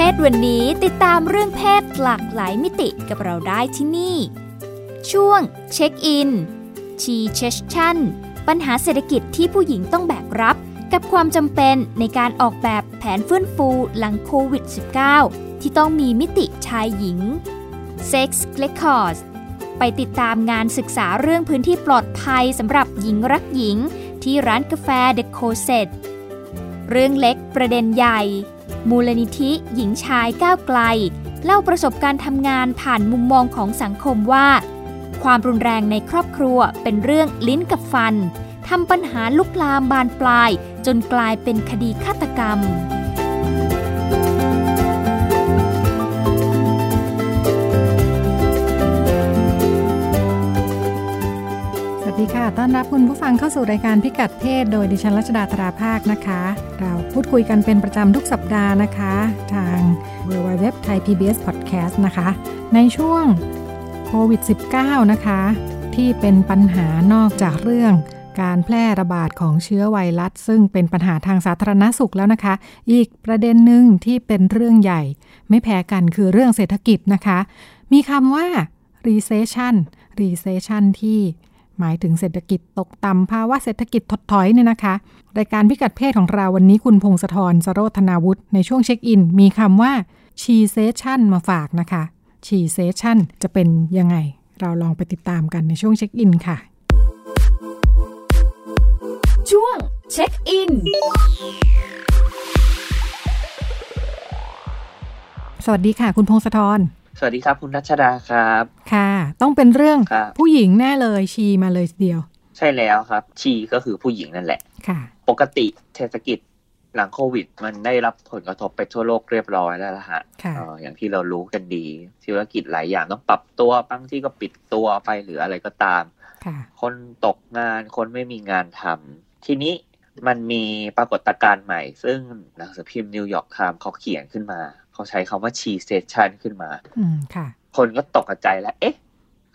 เพศวันนี้ติดตามเรื่องเพศหลากหลายมิติกับเราได้ที่นี่ ช่วง check-in shecession ปัญหาเศรษฐกิจที่ผู้หญิงต้องแบกรับ กับความจำเป็นในการออกแบบแผนฟื้นฟูหลังโควิด -19 ที่ต้องมีมิติชายหญิง Sex Records ไปติดตามงานศึกษาเรื่องพื้นที่ปลอดภัยสำหรับหญิงรักหญิง ที่ร้านกาแฟ The c o s e t เรื่องเล็กประเด็นใหญ่ มูลนิธิหญิงชายก้าวไกล เล่าประสบการณ์ทำงานผ่านมุมมองของสังคมว่า ความรุนแรงในครอบครัวเป็นเรื่องลิ้นกับฟันทำปัญหาลุกลามบานปลาย จนกลายเป็นคดีฆาตกรรม ดีค่ะ ต้อนรับคุณผู้ฟังเข้าสู่รายการพิกัดเพศ โดยดิฉันรัชดาธราภาคนะคะ เราพูดคุยกันเป็นประจำทุกสัปดาห์นะคะ ทาง w w w t h a i PBS Podcast นะคะ ในช่วงโควิด -19 นะคะ ที่เป็นปัญหานอกจากเรื่องการแพร่ระบาดของเชื้อไวรัส ซึ่งเป็นปัญหาทางสาธารณสุขแล้วนะคะ อีกประเด็นหนึ่งที่เป็นเรื่องใหญ่ ไม่แพ้กันคือเรื่องเศรษฐกิจนะคะ มีคำว่า recession recession ที่ หมายถึงเศรษฐกิจตกต่ำภาวะเศรษฐกิจถดถอยเนี่ยนะคะ รายการพิกัดเพศของเราวันนี้คุณพงศธรสโรธนาวุฒิในช่วงเช็คอิน มีคำว่า she session มาฝากนะคะ she session จะเป็นยังไง เราลองไปติดตามกันในช่วงเช็คอินค่ะ ช่วงเช็คอินสวัสดีค่ะ คุณพงศธร สวัสดีครับคุณรัชดาครับ ค่ะ ต้องเป็นเรื่องครับผู้หญิงแน่เลยชีมาเลยทีเดียว ใช่แล้วครับ ชีก็คือผู้หญิงนั่นแหละ ค่ะ ปกติเศรษฐกิจหลังโควิด มันได้รับผลกระทบไปทั่วโลกเรียบร้อยแล้วละฮะค่ะเอ่ออย่างที่เรารู้กันดีธุรกิจหลายอย่างต้องปรับตัวบางที่ก็ปิดตัวไปหรืออะไรก็ตามค่ะคนตกงานคนไม่มีงานทำทีนี้มันมีปรากฏการณ์ใหม่ ซึ่งหนังสือพิมพ์ New York Times เขาเขียนขึ้นมา เขาใช้คำว่า shecession ขึ้นมา อืมค่ะ คนก็ตกใจแล้ว เอ๊ะ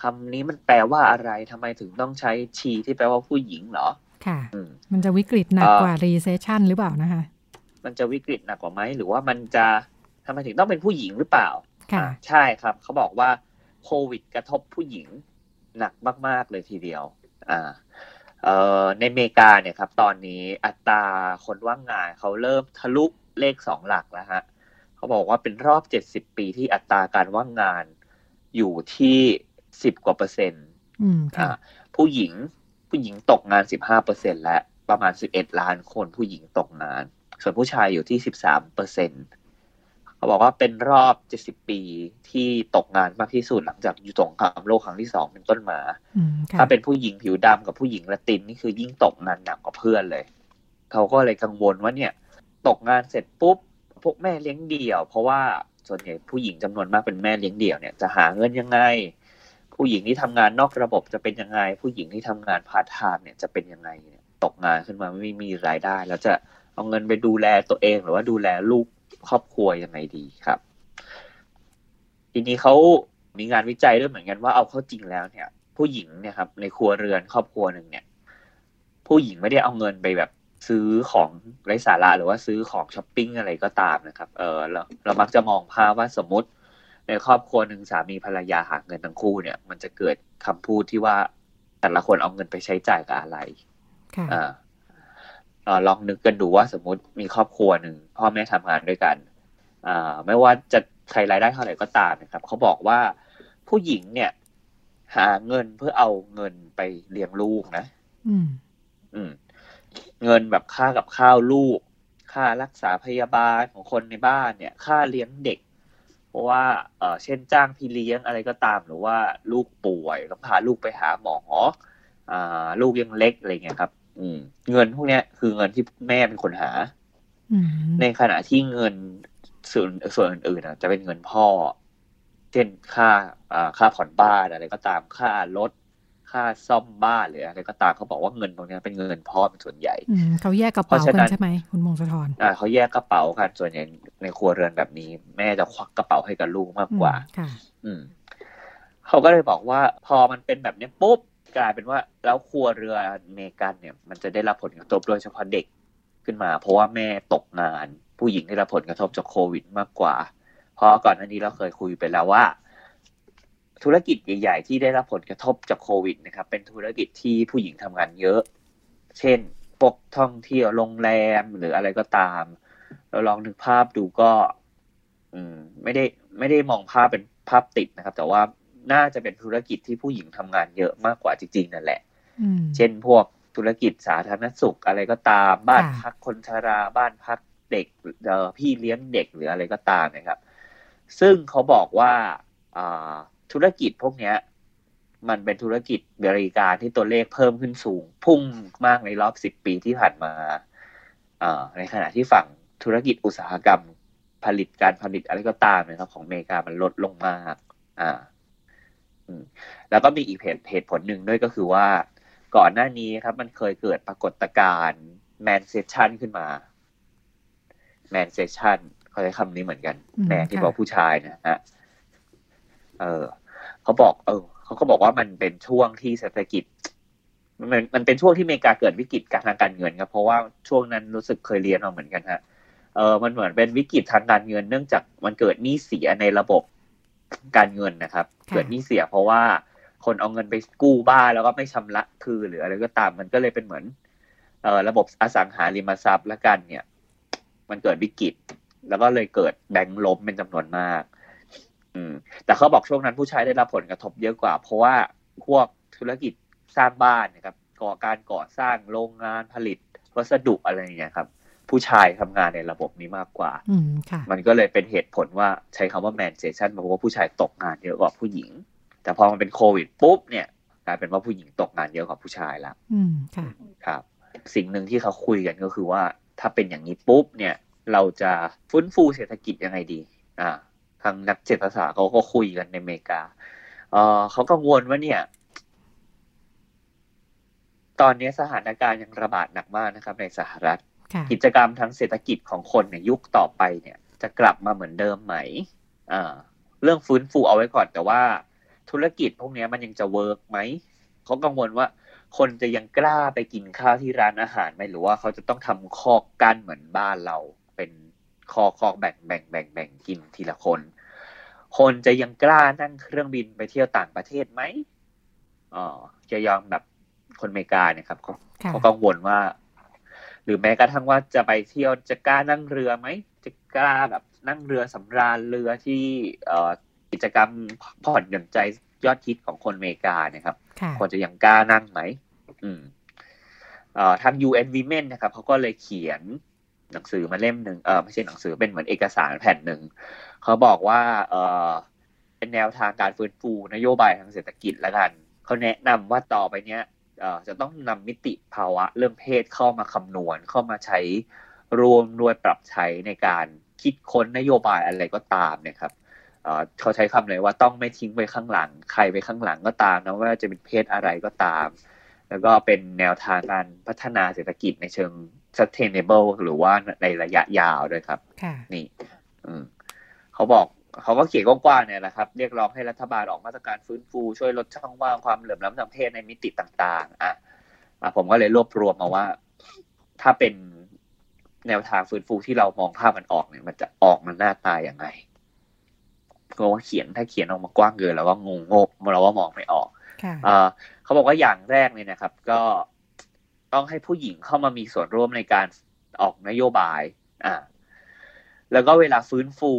คำนี้มันแปลว่าอะไรทำไมถึงต้องใช้ she ที่แปลว่าผู้หญิงเหรอ ค่ะอืมมันจะวิกฤตหนักเอ่อกว่า recession หรือเปล่านะคะ มันจะวิกฤตหนักกว่าไหม หรือว่ามันจะทำไมถึงต้องเป็นผู้หญิงหรือเปล่า ค่ะอ่าใช่ครับ เขาบอกว่าโควิดกระทบผู้หญิงหนักมาก ๆ เลยทีเดียว อ่าเอ่อในอเมริกาเนี่ยครับ ตอนนี้อัตราคนว่างงานเขาเริ่มทะลุเลขสองหลักแล้วฮะ เขาบอกว่าเป็นรอบเจ็ดสิบปีที่อัตราการว่างงานอยู่ที่สิบกว่าเปอร์เซ็นต์อืมค่ะอ่าผู้หญิงผู้หญิงตกงานสิบห้าเปอร์เซ็นและประมาณสิบเอ็ดล้านคนผู้หญิงตกงาน ส่วนผู้ชายอยู่ที่สิบสามเปอร์เซ็นเขาบอกว่าเป็นรอบเจ็ดสิบปีที่ตกงานมากที่สุดหลังจากยุคสงครามโลกครั้งที่สองเป็นต้นมาอืมค่ะถ้าเป็นผู้หญิงผิวดำกับผู้หญิงละตินนี่คือยิ่งตกงานหนักกว่าเพื่อนเลย เขาก็เลยกังวลว่าเนี่ย ตกงานเสร็จปุ๊บ พวกแม่เลี้ยงเดี่ยว เพราะว่าส่วนใหญ่ผู้หญิงจำนวนมากเป็นแม่เลี้ยงเดี่ยวเนี่ยจะหาเงินยังไง ผู้หญิงที่ทำงานนอกระบบจะเป็นยังไง ผู้หญิงที่ทำงานพาร์ทไทม์เนี่ยจะเป็นยังไงเนี่ยตกงานขึ้นมาไม่มีรายได้ แล้วจะเอาเงินไปดูแลตัวเองหรือว่าดูแลลูกครอบครัวยังไงดีครับ ทีนี้เขามีงานวิจัยด้วยเหมือนกันว่าเอาเข้าจริงแล้วเนี่ย ผู้หญิงเนี่ยครับในครัวเรือนครอบครัวหนึ่งเนี่ย ผู้หญิงไม่ได้เอาเงินไปแบบ ซื้อของไร้สาระหรือว่าซื้อของช้อปปิ้งอะไรก็ตามนะครับ เออเราเรามักจะมองภาพว่าสมมติ ในครอบครัวหนึ่งสามีภรรยาหาเงินทั้งคู่เนี่ย มันจะเกิดคำพูดที่ว่าแต่ละคนเอาเงินไปใช้จ่ายกับอะไรค่ะอ่าเอ่อลองนึกกันดูว่าสมมติมีครอบครัวหนึ่งพ่อแม่ทำงานด้วยกันอ่าไม่ว่าจะใครรายได้เท่าไหร่ก็ตามนะครับเขาบอกว่าผู้หญิงเนี่ย หาเงินเพื่อเอาเงินไปเลี้ยงลูกนะ อืม อืม เงินแบบค่ากับข้าวลูก ค่ารักษาพยาบาลของคนในบ้านเนี่ย ค่าเลี้ยงเด็ก เพราะว่าเออเช่นจ้างพี่เลี้ยงอะไรก็ตามหรือว่าลูกป่วยต้องพาลูกไปหาหมออ่าลูกยังเล็กอะไรเงี้ยครับ อืม เงินพวกเนี้ยคือเงินที่แม่เป็นคนหาอืมในขณะที่เงินส่วนส่วนอื่นๆอะจะเป็นเงินพ่อ เช่นค่าค่าผ่อนบ้านอะไรก็ตามค่ารถ ค่าซ่อมบ้านหรืออะไรก็ตามเขาบอกว่าเงินตรงนี้เป็นเงินพ่อเป็นส่วนใหญ่เขาแยกกระเป๋ากันใช่ไหมคุณมงคลอ่าเขาแยกกระเป๋ากันส่วนใหญ่ในครัวเรือนแบบนี้ แม่จะควักกระเป๋าให้กับลูกมากกว่าค่ะ อืมเขาก็เลยบอกว่าพอมันเป็นแบบนี้ปุ๊บกลายเป็นว่าแล้วครัวเรือเมกันเนี่ย มันจะได้รับผลกระทบโดยเฉพาะเด็กขึ้นมา เพราะว่าแม่ตกงาน ผู้หญิงได้รับผลกระทบจากโควิดมากกว่า เพราะก่อนหน้านี้เราเคยคุยไปแล้วว่า ธุรกิจใหญ่ๆ ที่ได้รับผลกระทบจากโควิดนะครับ เป็นธุรกิจที่ผู้หญิงทำงานเยอะ เช่นพวกท่องเที่ยวโรงแรมหรืออะไรก็ตาม เราลองนึกภาพดูก็ อืม ไม่ได้ไม่ได้มองภาพเป็นภาพติดนะครับ แต่ว่าน่าจะเป็นธุรกิจที่ผู้หญิงทำงานเยอะมากกว่าจริงๆนั่นแหละเช่นพวกธุรกิจสาธารณสุขอะไรก็ตาม บ้านพักคนชราบ้านพักเด็กเอพี่เลี้ยงเด็กหรืออะไรก็ตามนะครับ ซึ่งเขาบอกว่า ธุรกิจพวกเนี้ย มันเป็นธุรกิจบริการที่ตัวเลขเพิ่มขึ้นสูง พุ่งมากในรอบสิบปีที่ผ่านมาในขณะที่ฝั่งธุรกิจอุตสาหกรรมผลิตการผลิตอะไรก็ตามนะครับ ของอเมริกามันลดลงมาก อ่าแล้วก็มีอีกเหตุผลหนึ่งด้วยก็คือว่าก่อนหน้านี้ครับมันเคยเกิดปรากฏการณ์แมนเซชันขึ้นมาแมนเซชันเขาใช้คำนี้เหมือนกัน แมนที่บอกผู้ชายนะฮะเออ เขาบอกเออเขาก็บอกว่ามันเป็นช่วงที่เศรษฐกิจ มันมันเป็นช่วงที่อเมริกาเกิดวิกฤตการทางการเงินครับเพราะว่าช่วงนั้นรู้สึกเคยเรียนมาเหมือนกันฮะเออมันเหมือนเป็นวิกฤตทางการเงิน เนื่องจากมันเกิดหนี้เสียในระบบการเงินนะครับ เกิดหนี้เสียเพราะว่าคนเอาเงินไปกู้บ้านแล้วก็ไม่ชำระคืนหรืออะไรก็ตามมันก็เลยเป็นเหมือนเอ่อระบบอสังหาริมทรัพย์ละกันเนี่ย มันเกิดวิกฤตแล้วก็เลยเกิดแบงค์ล้มเป็นจำนวนมาก อืม แต่เขาบอกช่วงนั้นผู้ชายได้รับผลกระทบเยอะกว่า เพราะว่าพวกธุรกิจสร้างบ้านนะครับ ก่อการก่อสร้างโรงงานผลิต วัสดุอะไรอย่างเงี้ยครับ ผู้ชายทำงานในระบบนี้มากกว่ามันก็เลยเป็นเหตุผลว่าใช้คำว่าแมนเซชันเพราะว่าผู้ชายตกงานเยอะกว่าผู้หญิง แต่พอมันเป็นโควิดปุ๊บเนี่ยกลายเป็นว่าผู้หญิงตกงานเยอะกว่าผู้ชายแล้วอืมค่ะ ครับ สิ่งหนึ่งที่เขาคุยกันก็คือว่า ถ้าเป็นอย่างนี้ปุ๊บเนี่ย เราจะฟื้นฟูเศรษฐกิจยังไงดี อ่า ทางนักเศรษฐศาสตร์เขาก็คุยกันในอเมริกา เออเขากังวลว่าเนี่ย ตอนนี้สถานการณ์ยังระบาดหนักมากนะครับ ในสหรัฐ กิจกรรมทางเศรษฐกิจของคนในยุคต่อไปเนี่ย จะกลับมาเหมือนเดิมไหมอ่าเรื่องฟื้นฟูเอาไว้ก่อน แต่ว่าธุรกิจพวกนี้มันยังจะเวิร์กไหมเขากังวลว่าคนจะยังกล้าไปกินข้าวที่ร้านอาหารไหมหรือว่าเขาจะต้องทำคอกกั้นเหมือนบ้านเรา เป็นคอคอกแบ่งแบ่งแบ่งแบ่งกินทีละคน คนจะยังกล้านั่งเครื่องบินไปเที่ยวต่างประเทศไหมอ๋อจะยอมแบบคนอเมริกาเนี่ยครับเขาเขากังวลว่า หรือแม้กระทั่งว่าจะไปเที่ยวจะกล้านั่งเรือไหมจะกล้าแบบนั่งเรือสำราญเรือที่เอ่อกิจกรรมผ่อนหย่อนใจยอดฮิตของคนอเมริกานะครับ คนจะยังกล้านั่งไหมอืมเอ่อทาง UN Women นะครับเขาก็เลยเขียนหนังสือมาเล่มหนึ่งเออไม่ใช่หนังสือเป็นเหมือนเอกสารแผ่นหนึ่ง เขาบอกว่าเออเป็นแนวทางการฟื้นฟูนโยบายทางเศรษฐกิจแล้วกันเขาแนะนำว่าต่อไปเนี้ยจะต้องนำมิติภาวะเรื่องเพศเข้ามาคำนวณเข้ามาใช้รวมด้วยปรับใช้ในการคิดค้นนโยบายอะไรก็ตามเนี่ยครับเขาใช้คำเลยว่าต้องไม่ทิ้งไว้ข้างหลัง ใครไปข้างหลังก็ตามนะว่าจะเป็นเพศอะไรก็ตาม แล้วก็เป็นแนวทางการพัฒนาเศรษฐกิจในเชิง sustainable หรือว่าในระยะยาวด้วยครับ นี่ เขาบอกเขาก็เขียนกว้างๆเนี่ยแหละครับ เรียกร้องให้รัฐบาลออกมาตรการฟื้นฟู ช่วยลดช่องว่างความเหลื่อมล้ำทางเพศในมิติต่างๆอะผมก็เลยรวบรวมมาว่า ถ้าเป็นแนวทางฟื้นฟูที่เรามองภาพมันออกเนี่ย มันจะออกมันหน้าตาอย่างไงก็ว่าเขียนถ้าเขียนออกมากว้างเกินเราก็งงงเราว่ามองไม่ออกเขาบอกว่าอย่างแรกเลยนะครับ ก็ต้องให้ผู้หญิงเข้ามามีส่วนร่วมในการออกนโยบาย อ่า แล้วก็เวลาฟื้นฟู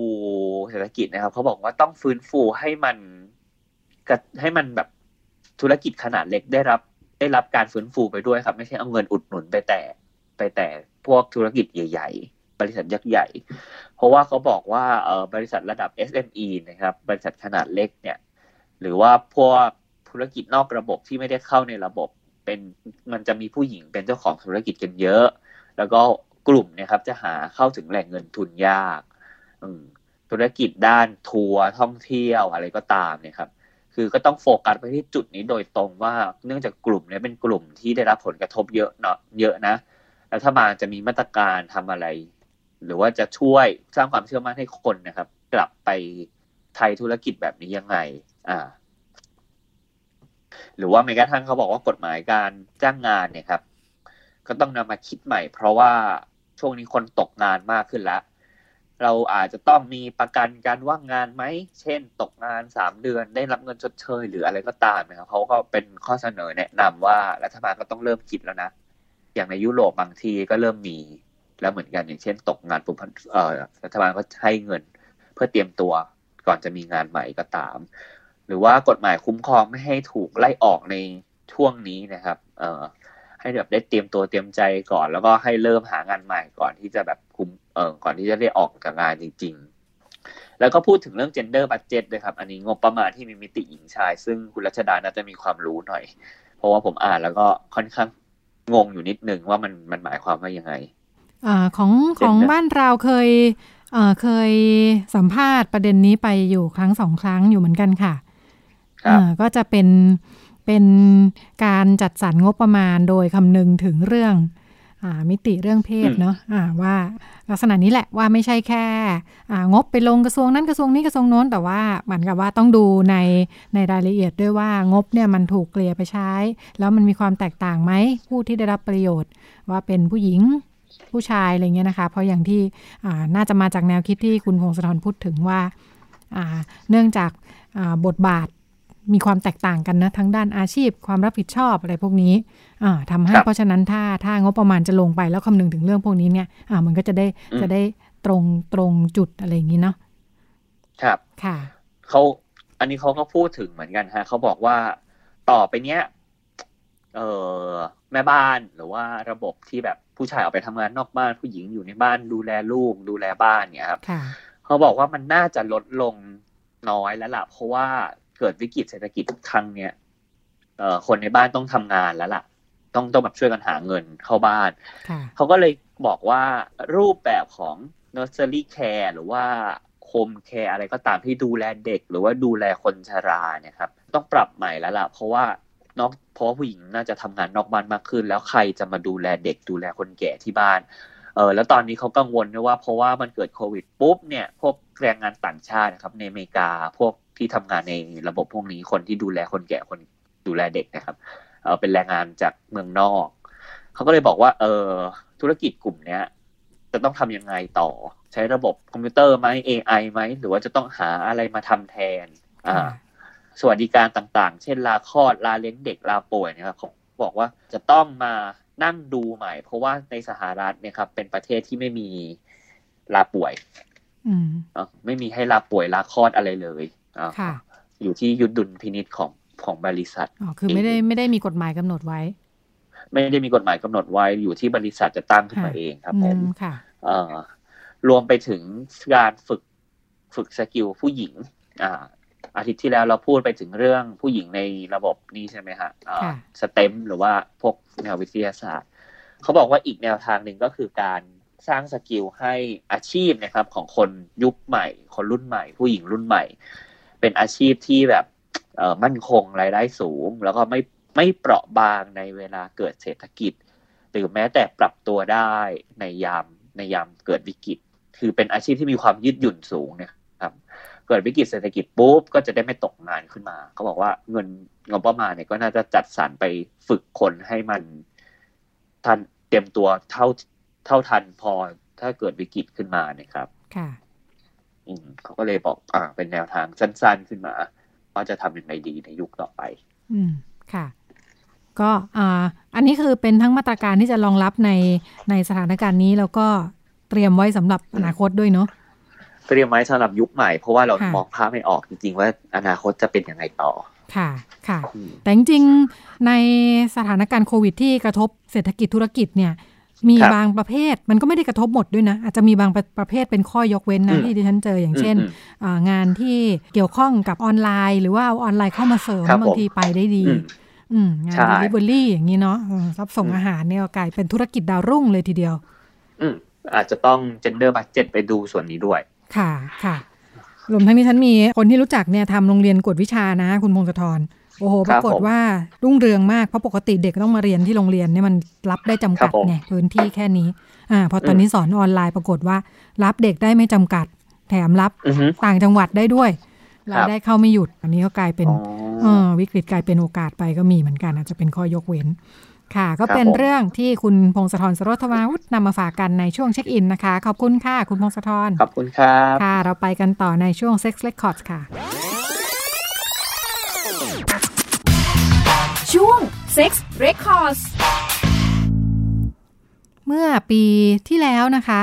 เศรษฐกิจนะครับเขาบอกว่าต้องฟื้นฟูให้มันให้มันแบบธุรกิจขนาดเล็กได้รับ ได้รับการฟื้นฟูไปด้วยครับ ไม่ใช่เอาเงินอุดหนุนไปแต่ ไปแต่พวกธุรกิจใหญ่ ๆ บริษัทยักษ์ใหญ่ เพราะว่าเขาบอกว่าเออบริษัทระดับ SME นะครับ บริษัทขนาดเล็กเนี่ย หรือว่าพวกธุรกิจนอกระบบที่ไม่ได้เข้าในระบบเป็นมันจะมีผู้หญิงเป็นเจ้าของธุรกิจกันเยอะ แล้วก็ กลุ่มเนี่ยครับจะหาเข้าถึงแหล่งเงินทุนยากธุรกิจด้านทัวร์ท่องเที่ยวอะไรก็ตามเนี่ยครับ คือก็ต้องโฟกัสไปที่จุดนี้โดยตรงว่าเนื่องจากกลุ่มนี้เป็นกลุ่มที่ได้รับผลกระทบเยอะเนาะเยอะนะแล้วถ้ามาจะมีมาตรการทำอะไร หรือว่าจะช่วยสร้างความเชื่อมั่นให้คนนะครับ กลับไปไทยธุรกิจแบบนี้ยังไง อ่า หรือว่าแม้กระทั่งเขาบอกว่ากฎหมายการจ้างงานเนี่ยครับ ก็ต้องนำมาคิดใหม่ เพราะว่า ช่วงนี้คนตกงานมากขึ้นแล้ว เราอาจจะต้องมีประกันการว่างงานไหม เช่น ตกงานสามเดือนได้รับเงินชดเชย หรืออะไรก็ตามนะครับเขาก็เป็นข้อเสนอแนะนำว่ารัฐบาลก็ต้องเริ่มคิดแล้วนะ อย่างในยุโรปบางทีก็เริ่มมีแล้วเหมือนกันอย่างเช่น ตกงานปุ๊บรัฐบาลก็ให้เงิน เพื่อเตรียมตัวก่อนจะมีงานใหม่ก็ตาม หรือว่ากฎหมายคุ้มครองไม่ให้ถูกไล่ออกในช่วงนี้นะครับเอ ให้แบบได้เตรียมตัวเตรียมใจก่อน แล้วก็ให้เริ่มหางานใหม่ก่อนที่จะแบบคุมเอ่อก่อนที่จะได้ออกจากงานจริง ๆ แล้วก็พูดถึงเรื่อง gender budget ด้วยครับ อันนี้งบประมาณที่มีมิติหญิงชาย ซึ่งคุณรัชดาน่าจะมีความรู้หน่อย เพราะว่าผมอ่านแล้วก็ค่อนข้างงงอยู่นิดนึงว่ามันมันหมายความว่ายังไงอ่าของของบ้านเราเคยเอ่อเคยสัมภาษณ์ประเด็นนี้ไปอยู่ครั้งสองครั้งอยู่เหมือนกันค่ะครับอ่าก็จะเป็น เป็นการจัดสรรงบประมาณโดยคำนึงถึงเรื่องอามิติเรื่องเพศอืมเนาะะว่าลักษณะนี้แหละว่าไม่ใช่แค่อ่างบไปลงกระทรวงนั้นกระทรวงนี้กระทรวงโน้นแต่ว่าเหมือนกับว่าต้องดูในในรายละเอียดด้วยว่างบเนี่ยมันถูกเกลี่ยไปใช้ แล้วมันมีความแตกต่างไหมผู้ที่ได้รับประโยชน์ ว่าเป็นผู้หญิงผู้ชายอะไรเงี้ยนะคะ เพราะอย่างที่อ่าน่าจะมาจากแนวคิดที่คุณพงศธรพูดถึงว่าอ่าเนื่องจากอ่าบทบาท มีความแตกต่างกันนะทั้งด้านอาชีพ ความรับผิดชอบอะไรพวกนี้อ่าทำให้ครับเพราะฉะนั้นถ้าถ้างบประมาณจะลงไปแล้วคำนึงถึงเรื่องพวกนี้เนี่ยอ่ามันก็จะได้อืมจะได้ตรงตรงจุดอะไรอย่างนี้เนาะครับค่ะเขาอันนี้เขาก็พูดถึงเหมือนกันฮะเขาบอกว่าต่อไปเนี้ยเออแม่บ้านหรือว่าระบบที่แบบผู้ชายออกไปทำงานนอกบ้านผู้หญิงอยู่ในบ้านดูแลลูกดูแลบ้านเนี่ยครับค่ะเขาบอกว่ามันน่าจะลดลงน้อยแล้วล่ะเพราะว่า เกิดวิกฤตเศรษฐกิจครั้งเนี้ยเอ่อคนในบ้านต้องทำงานแล้วล่ะ ต้องต้องแบบช่วยกันหาเงินเข้าบ้านค่ะเขาก็เลยบอกว่ารูปแบบของ nursery care หรือว่า home care อะไรก็ตามที่ดูแลเด็ก หรือว่าดูแลคนชราเนี่ยครับ ต้องปรับใหม่แล้วล่ะ เพราะว่านอกเพราะว่าผู้หญิงน่าจะทำงานนอกบ้านมากขึ้น แล้วใครจะมาดูแลเด็กดูแลคนแก่ที่บ้านเออแล้วตอนนี้เขากังวลด้วยว่าเพราะว่ามันเกิดโควิดปุ๊บเนี่ยพวกแรงงานต่างชาตินะครับในอเมริกาพวก ที่ทำงานในระบบพวกนี้คนที่ดูแลคนแก่คนดูแลเด็กนะครับเออเป็นแรงงานจากเมืองนอก เขาก็เลยบอกว่า เออธุรกิจกลุ่มเนี้ย จะต้องทำยังไงต่อ ใช้ระบบคอมพิวเตอร์ไหม AI ไหม หรือว่าจะต้องหาอะไรมาทำแทน อ่าค่ะสวัสดิการต่างๆ เช่นลาคลอดลาเลี้ยงเด็กลาป่วยเนะครับเขาบอกว่าจะต้องมานั่งดูใหม่ เพราะว่าในสหรัฐเนี่ยครับ เป็นประเทศที่ไม่มีลาป่วยอืมอะไม่มีให้ลาป่วยลาคลอดอะไรเลย อะค่ะอยู่ที่ยุดดุลพินิษของของบริษัทอ๋อคือไม่ได้ไม่ได้มีกฎหมายกำหนดไว้ ไม่ได้มีกฎหมายกำหนดไว้อยู่ที่บริษัทจะตั้งขึ้นมาค่ะเองครับอืผมมค่ะเอ่อรวมไปถึงการฝึกฝึก skill ผู้หญิง อ่า อาทิตย์ที่แล้วเราพูดไปถึงเรื่องผู้หญิงในระบบนี้ใช่ไหมฮะอ่าค่ะ STEM หรือว่าพวกแนววิทยาศาสตร์ เขาบอกว่าอีกแนวทางหนึ่งก็คือการสร้าง skill ให้อาชีพนะครับของคนยุคใหม่ คนรุ่นใหม่ ผู้หญิงรุ่นใหม่ เป็นอาชีพที่แบบเมั่นคงรายได้สูง แล้วก็ไม่ไม่เปราะบางในเวลาเกิดเศรษฐกิจ หรือแม้แต่ปรับตัวได้ในยามในยามเกิดวิกฤต คือเป็นอาชีพที่มีความยืดหยุ่นสูงเนี่ยครับ เกิดวิกฤตเศรษฐกิจปุ๊บก็จะได้ไม่ตกงานขึ้นมาเขาบอกว่าเงินงบประมาณเนี่ยก็น่าจะจัดสรรไปฝึกคนให้มันทันเตรียมตัวเท่าเท่าทันพอถ้าเกิดวิกฤตขึ้นมาเนี่ยครับ ค่ะ เขาก็เลยบอกอ่าเป็นแนวทางสั้นๆขึ้นมา ว่าจะทำยังไงดีในยุคต่อไป อืมค่ะ ก็อ่าอันนี้คือเป็นทั้งมาตรการที่จะรองรับในในสถานการณ์นี้แล้วก็เตรียมไว้สำหรับอนาคตด้วยเนาะเตรียมไว้สำหรับยุคใหม่เพราะว่าเราค่ะมองภาพไม่ออกจริงๆว่าอนาคตจะเป็นยังไงต่อค่ะ ค่ะอืมแต่จริงๆในสถานการณ์โควิดที่กระทบเศรษฐกิจธุรกิจเนี่ย มีครับบางประเภทมันก็ไม่ได้กระทบหมดด้วยนะ อาจจะมีบางประประเภทเป็นข้อยกเว้นนะอืมที่ดิฉันเจออย่างเช่นอืมอ่างานที่เกี่ยวข้องกับออนไลน์ หรือว่าเอาออนไลน์เข้ามาเสริมครับบางทีไปได้ดีอืมอืมงานใช่ delivery อย่างนี้เนาะเออรับส่งอืมอาหารเนี่ยก็กลายเป็นธุรกิจดาวรุ่งเลยทีเดียว อืมอาจจะต้อง gender budget ไปดูส่วนนี้ด้วย ค่ะค่ะรวมทั้งนี้ฉันมีคนที่รู้จักเนี่ยทำโรงเรียนกวดวิชานะ คุณพงศธร โอ้โหคปรับรากฏผมว่ารุ่งเรืองมากเพราะปกติเด็กต้องมาเรียนที่โรงเรียนเนี่ยมันรับได้จำกัดครับผมไงพื้นที่แค่นี้อ่าพอตอนนี้สอนออนไลน์ปรากฏว่า รับเด็กได้ไม่จำกัด แถมรับอือฮึต่างจังหวัดได้ด้วยครัรายบได้เข้าไม่หยุด อันนี้ก็กลายเป็นอ๋อเออวิกฤตกลายเป็นโอกาสไปก็มีเหมือนกัน อาจจะเป็นข้อยกเว้น ค่ะ ก็ครับเป็นผมเรื่องที่คุณพงศธรสรธวาวุฒินำมาฝากกันในช่วงเช็คอินนะคะ ขอบคุณค่ะ คุณพงศธรขอบคุณครับค่ะ เราไปกันต่อในช่วง Sex Records ค่ะ ช่วง Sex Records เมื่อปีที่แล้วนะคะ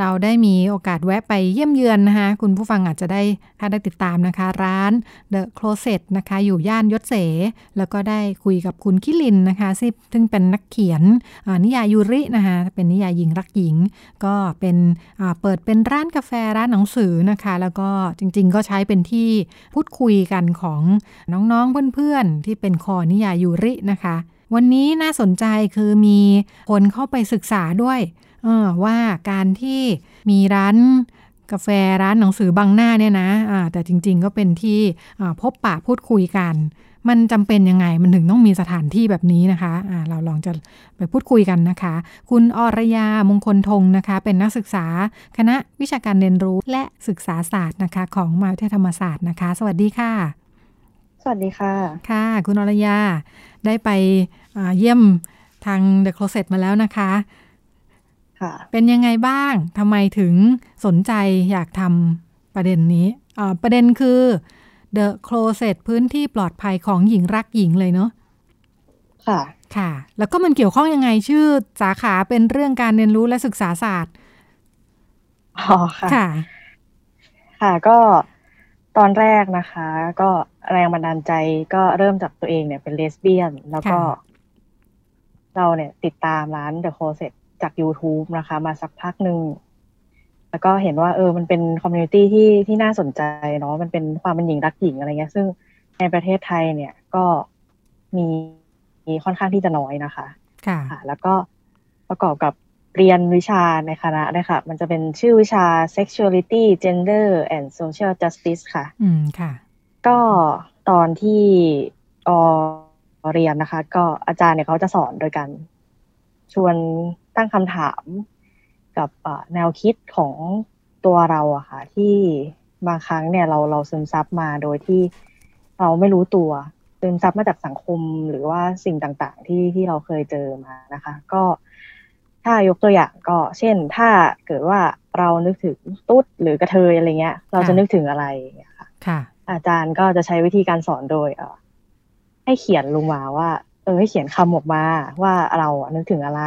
เราได้มีโอกาสแวะไปเยี่ยมเยือนนะคะ คุณผู้ฟังอาจจะได้ถ้าได้ติดตามนะคะ ร้าน The Closet นะคะ อยู่ย่านยศเส แล้วก็ได้คุยกับคุณคิลินนะคะซึ่งซึ่งเป็นนักเขียนนิยายยูรินะคะ เป็นนิยายหญิงรักหญิง ก็เป็นเปิดเป็นร้านกาแฟร้านหนังสือนะคะ แล้วก็จริงๆ ก็ใช้เป็นที่พูดคุยกันของน้องๆเพื่อนๆที่เป็นคอนิยายยูรินะคะ วันนี้น่าสนใจคือมีคนเข้าไปศึกษาด้วย ว่าการที่มีร้านกาแฟร้านหนังสือบางหน้าเนี่ยนะอ่าแต่จริง ๆ ก็เป็นที่อ่าพบปะพูดคุยกัน มันจำเป็นยังไงมันถึงต้องมีสถานที่แบบนี้นะคะอ่าเราลองจะไปพูดคุยกันนะคะ คุณอรยามงคลธงนะคะ เป็นนักศึกษาคณะวิชาการเรียนรู้และศึกษาศาสตร์นะคะ ของมหาวิทยาลัยธรรมศาสตร์นะคะ สวัสดีค่ะ สวัสดีค่ะ ค่ะ คุณอรยาได้ไปอ่าเยี่ยมทาง The Closet มาแล้วนะคะค่ะ เป็นยังไงบ้างทำไมถึงสนใจอยากทำประเด็นนี้อ่าประเด็นคือ The Closet พื้นที่ปลอดภัยของหญิงรักหญิงเลยเนาะค่ะค่ะ แล้วก็มันเกี่ยวข้องยังไงชื่อสาขาเป็นเรื่องการเรียนรู้และศึกษาศาสตร์อ๋อค่ะ ค่ะ ค่ะก็ตอนแรกนะคะ ก็แรงบันดาลใจก็เริ่มจากตัวเองเนี่ยเป็นเลสเบี้ยน แล้วก็ค่ะเราเนี่ยติดตามร้าน The Closet จาก YouTube นะคะ มาสักพักหนึ่งแล้วก็เห็นว่าเออมันเป็นคอมมูนิตี้ที่ที่น่าสนใจเนาะมันเป็นความเป็นหญิงรักหญิงอะไรเงี้ย ซึ่งในประเทศไทยเนี่ยก็มีมีค่อนข้างที่จะน้อยนะคะ ค่ะค่ะแล้วก็ประกอบกับเรียนวิชาในคณะเลยค่ะมันจะเป็นชื่อวิชา sexuality gender and social justice ค่ะ อืมค่ะ ก็ตอนที่เออเรียนนะคะ ก็อาจารย์เนี่ยเขาจะสอนโดยการชวน ตั้งคำถามกับอ่าแนวคิดของตัวเราอะค่ะ ที่บางครั้งเนี่ยเราเราซึมซับมาโดยที่เราไม่รู้ตัวซึมซับมาจากสังคมหรือว่าสิ่งต่างๆ ที่ที่เราเคยเจอมานะคะ ก็ถ้ายกตัวอย่างก็เช่นถ้าเกิดว่าเรานึกถึงตุ๊ดหรือกระเทยอะไรเงี้ย เราจะค่ะนึกถึงอะไรอย่างเงี้ยค่ะค่ะ อาจารย์ก็จะใช้วิธีการสอนโดย เออให้เขียนลงมาว่า เออให้เขียนคำออกมาว่าเราอะนึกถึงอะไร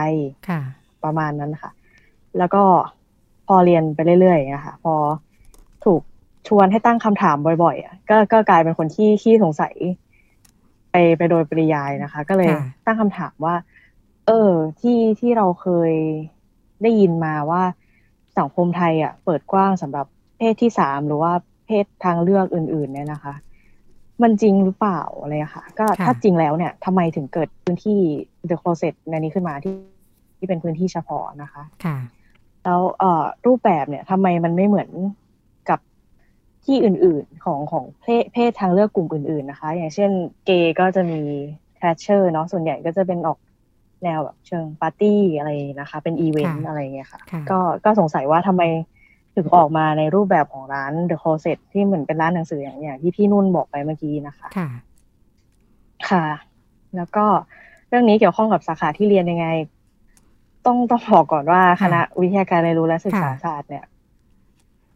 ค่ะ ประมาณนั้นค่ะ แล้วก็พอเรียนไปเรื่อยๆอย่างเงี้ยค่ะพอถูกชวนให้ตั้งคำถามบ่อยๆอะก็ก็กลายเป็นคนที่ขี้สงสัย ไปไปโดยปริยายนะคะ ก็เลยค่ะตั้งคำถามว่า เออ ที่ที่เราเคยได้ยินมาว่าสังคมไทยอะ เปิดกว้างสำหรับเพศที่สามหรือว่าเพศทางเลือกอื่น ๆ เนี่ยนะคะ มันจริงหรือเปล่าอะไรอะค่ะ ก็ค่ะถ้าจริงแล้วเนี่ยทำไมถึงเกิดพื้นที่ The Closet ในนี้ขึ้นมาที่ ที่เป็นพื้นที่เฉพาะนะคะค่ะแล้วเอ่อรูปแบบเนี่ยทำไมมันไม่เหมือนกับที่อื่นๆของของเพศเพศทางเลือกกลุ่มอื่นๆนะคะ อย่างเช่นเกย์ก็จะมีแทชเชอร์เนาะส่วนใหญ่ก็จะเป็นออกแนวแบบเชิงปาร์ตี้อะไรนะคะ เป็นอีเวนต์ค่ะอะไรเงี้ยค่ะค่ะ ก็ก็สงสัยว่าทำไมถึงออกมาในรูปแบบของร้าน The Closet ที่เหมือนเป็นร้านหนังสืออย่างอย่างที่พี่นุ่นบอกไปเมื่อกี้นะคะ ค่ะ ค่ะ แล้วก็เรื่องนี้เกี่ยวข้องกับสาขาที่เรียนยังไง ต้องต้องบอกก่อนว่าคณะวิทยาการเรียนรู้และศึกษาศาสตร์เนี่ย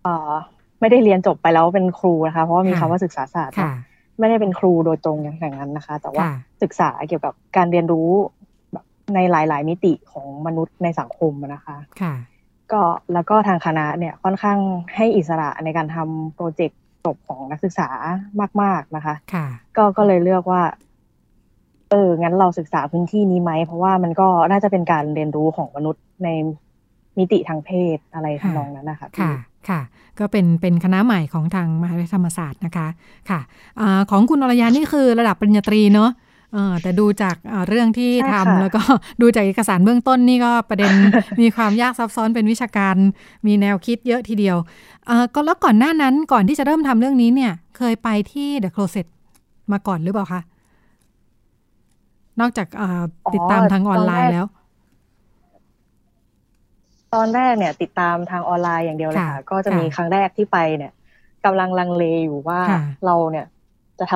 เอ่อไม่ได้เรียนจบไปแล้วเป็นครูนะคะ เพราะว่ามีคำค่ะว่าศึกษาศาสตร์ค่ะเนอะไม่ได้เป็นครูโดยตรงอย่างนั้นนะคะ แต่ว่าค่ะศึกษาเกี่ยวกับการเรียนรู้แบบในหลาย ๆ มิติของมนุษย์ในสังคมอะนะคะค่ะก็แล้วก็ทางคณะเนี่ยค่อนข้างให้อิสระในการทำโปรเจกต์จบของนักศึกษามาก ๆนะคะค่ะก็ก็เลยเลือกว่า เออ งั้นเราศึกษาพื้นที่นี้ไหม เพราะว่ามันก็น่าจะเป็นการเรียนรู้ของมนุษย์ในมิติทางเพศอะไรค่ะทำนองนั้นนะคะพี่ค่ะ ค่ะ ก็เป็น เป็นคณะใหม่ของทางมหาวิทยาลัยธรรมศาสตร์นะคะ ค่ะอาของคุณอรยานี่คือระดับปริญญาตรีเนาะเออแต่ดูจากเอ่อเรื่องที่ใช่ทำค่ะแล้วก็ดูจากเอกสารเบื้องต้นนี่ก็ประเด็นมีความยากซับซ้อนเป็นวิชาการ มีแนวคิดเยอะทีเดียวเออก็แล้วก่อนหน้านั้นก่อนที่จะเริ่มทำเรื่องนี้เนี่ย เคยไปที่ The Closet มาก่อนหรือเปล่าคะ นอกจากเอ่อออติดตามทางออนไลน์ตอนแรกแล้ว ตอนแรกเนี่ย ติดตามทางออนไลน์อย่างเดียวเลยค่ะค่ะก็จะมีค่ะครั้งแรกที่ไปเนี่ยกำลังลังเลอยู่ว่าค่ะเราเนี่ยจะท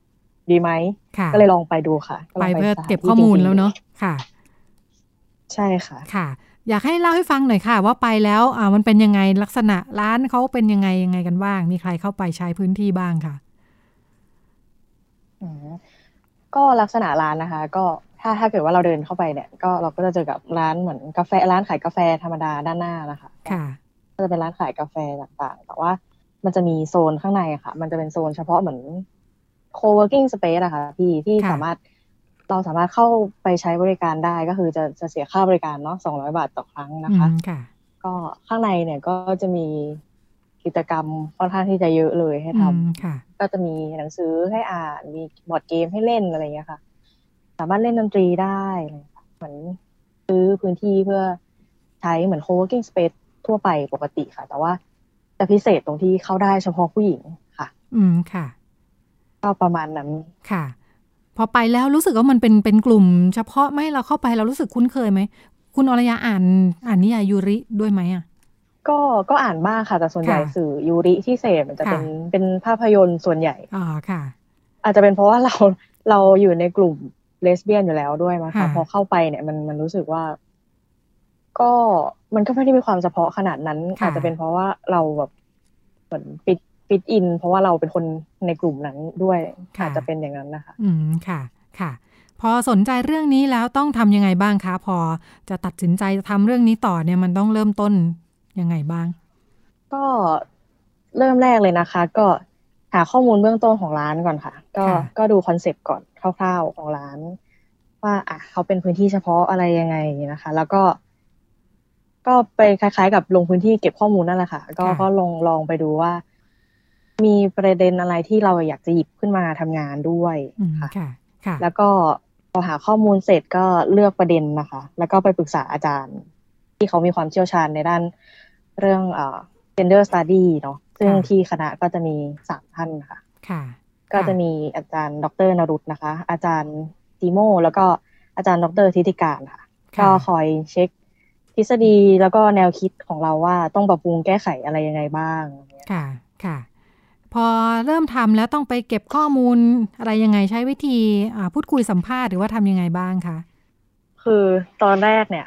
ำดีไหมค่ะก็เลยลองไปดูค่ะ ไปลงเพื่อสถานเก็บที่ข้อมูลจริงๆแล้วเนาะค่ะ ใช่ค่ะค่ะ อยากให้เล่าให้ฟังหน่อยค่ะ ว่าไปแล้วอ่ามันเป็นยังไงลักษณะร้านเขาเป็นยังไงยังไงกันบ้าง มีใครเข้าไปใช้พื้นที่บ้างค่ะอืม ก็ลักษณะร้านนะคะ ก็ถ้าถ้าเกิดว่าเราเดินเข้าไปเนี่ย ก็เราก็จะเจอกับร้านเหมือนกาแฟร้านขายกาแฟธรรมดาด้านหน้านะคะ ค่ะก็จะเป็นร้านขายกาแฟต่างๆ แต่ว่ามันจะมีโซนข้างในอะค่ะ มันจะเป็นโซนเฉพาะเหมือน co-working space อะค่ะพี่ที่ค่ะสามารถเราสามารถเข้าไปใช้บริการได้ก็คือจะจะเสียค่าบริการเนาะสองร้อยบาทต่อครั้งนะคะอืมค่ะก็ข้างในเนี่ยก็จะมี กิจกรรมค่อนข้างที่จะเยอะเลยให้ทำอืมค่ะก็จะมีหนังสือให้อ่านมีบอร์ดเกมให้เล่นอะไรอย่างเงี้ยค่ะ สามารถเล่นดนตรีได้อะไรอย่างเงี้ยค่ะเหมือนซื้อพื้นที่เพื่อใช้เหมือน co-working space ทั่วไปปกติค่ะ แต่ว่าจะพิเศษตรงที่เข้าได้เฉพาะผู้หญิงค่ะ อืมค่ะ ก็ประมาณนั้นค่ะพอไปแล้วรู้สึกว่ามันเป็นเป็นกลุ่ม เฉพาะไหมเราเข้าไปเรารู้สึกคุ้นเคยไหม คุณอรยาอ่าน อ่านนิยายยูริด้วยไหมอะ ก็ก็อ่านบ้างค่ะ แต่ส่วนใหญ่ค่ะสื่อยูริที่เสพมันจะเป็นค่ะเป็นภาพยนตร์ส่วนใหญ่อ๋อค่ะ อาจจะเป็นเพราะว่าเราเราอยู่ในกลุ่มเลสเบี้ยนอยู่แล้วด้วยมั้งค่ะคะพอเข้าไปเนี่ยมันมันรู้สึกว่า ก็มันก็ไม่ได้มีความเฉพาะขนาดนั้นค่ะอาจจะเป็นเพราะว่าเราแบบเหมือนปิดปิดอิน เพราะว่าเราเป็นคนในกลุ่มนั้นด้วยอาจจะเป็นอย่างนั้นนะคะ อืมค่ะ ค่ะ พอสนใจเรื่องนี้แล้วต้องทำยังไงบ้างคะ พอจะตัดสินใจจะทำเรื่องนี้ต่อเนี่ยมันต้องเริ่มต้น ยังไงบ้าง ก็เริ่มแรกเลยนะคะ ก็หาข้อมูลเบื้องต้นของร้านก่อนค่ะ ก็ค่ะก็ดูคอนเซปต์ก่อนคร่าวๆของร้าน ว่าอะเขาเป็นพื้นที่เฉพาะอะไรยังไงนะคะ แล้วก็ ก็ไปคล้าย ๆ กับลงพื้นที่เก็บข้อมูลนั่นแหละค่ะ ก็ค่ะก็ลองลองไปดูว่า มีประเด็นอะไรที่เราอยากจะหยิบขึ้นมาทำงานด้วยอืมค่ะค่ะค่ะ แล้วก็พอหาข้อมูลเสร็จก็เลือกประเด็นนะคะ แล้วก็ไปปรึกษาอาจารย์ ที่เขามีความเชี่ยวชาญในด้านเรื่องเอ่อ gender study เนาะซึ่งค่ะที่คณะก็จะมีสามท่านค่ะค่ะก็จะมีอาจารย์ ดรนรุตนะคะ อาจารย์ติโม แล้วก็อาจารย์ ดรธิติการค่ะค่ะก็คอยเช็คทฤษฎีแล้วก็แนวคิดของเราว่าต้องปรับปรุงแก้ไขอะไรยังไงบ้างอะไรเงี้ยค่ะ ค่ะ พอเริ่มทำแล้วต้องไปเก็บข้อมูลอะไรยังไงใช้วิธีอ่าพูดคุยสัมภาษณ์หรือว่าทำยังไงบ้างคะ คือตอนแรกเนี่ย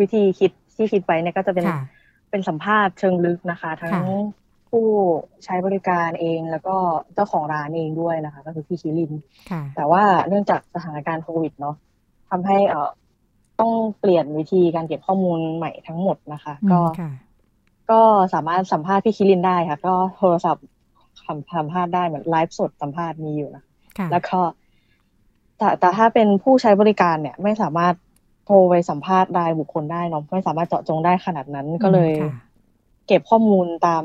วิธีคิด ที่คิดไว้เนี่ยก็จะเป็นค่ะเป็นสัมภาษณ์เชิงลึกนะคะ ทั้งค่ะผู้ใช้บริการเองแล้วก็เจ้าของร้านเองด้วยนะคะ ก็คือพี่คิรินค่ะแต่ว่าเนื่องจากสถานการณ์โควิดเนาะทำให้เอ่อต้องเปลี่ยนวิธีการเก็บข้อมูลใหม่ทั้งหมดนะคะอืมก็ค่ะก็สามารถสัมภาษณ์พี่คิรินได้ค่ะ ก็โทรศัพท์สัมสัมภาษณ์ได้เหมือนไลฟ์สดสัมภาษณ์มีอยู่นะค่ะแล้วก็แต่แต่ถ้าเป็นผู้ใช้บริการเนี่ย ไม่สามารถ โทรไปสัมภาษณ์รายบุคคลได้เนาะไม่สามารถเจาะจงได้ขนาดนั้นก็เลยอืมค่ะเก็บข้อมูลตาม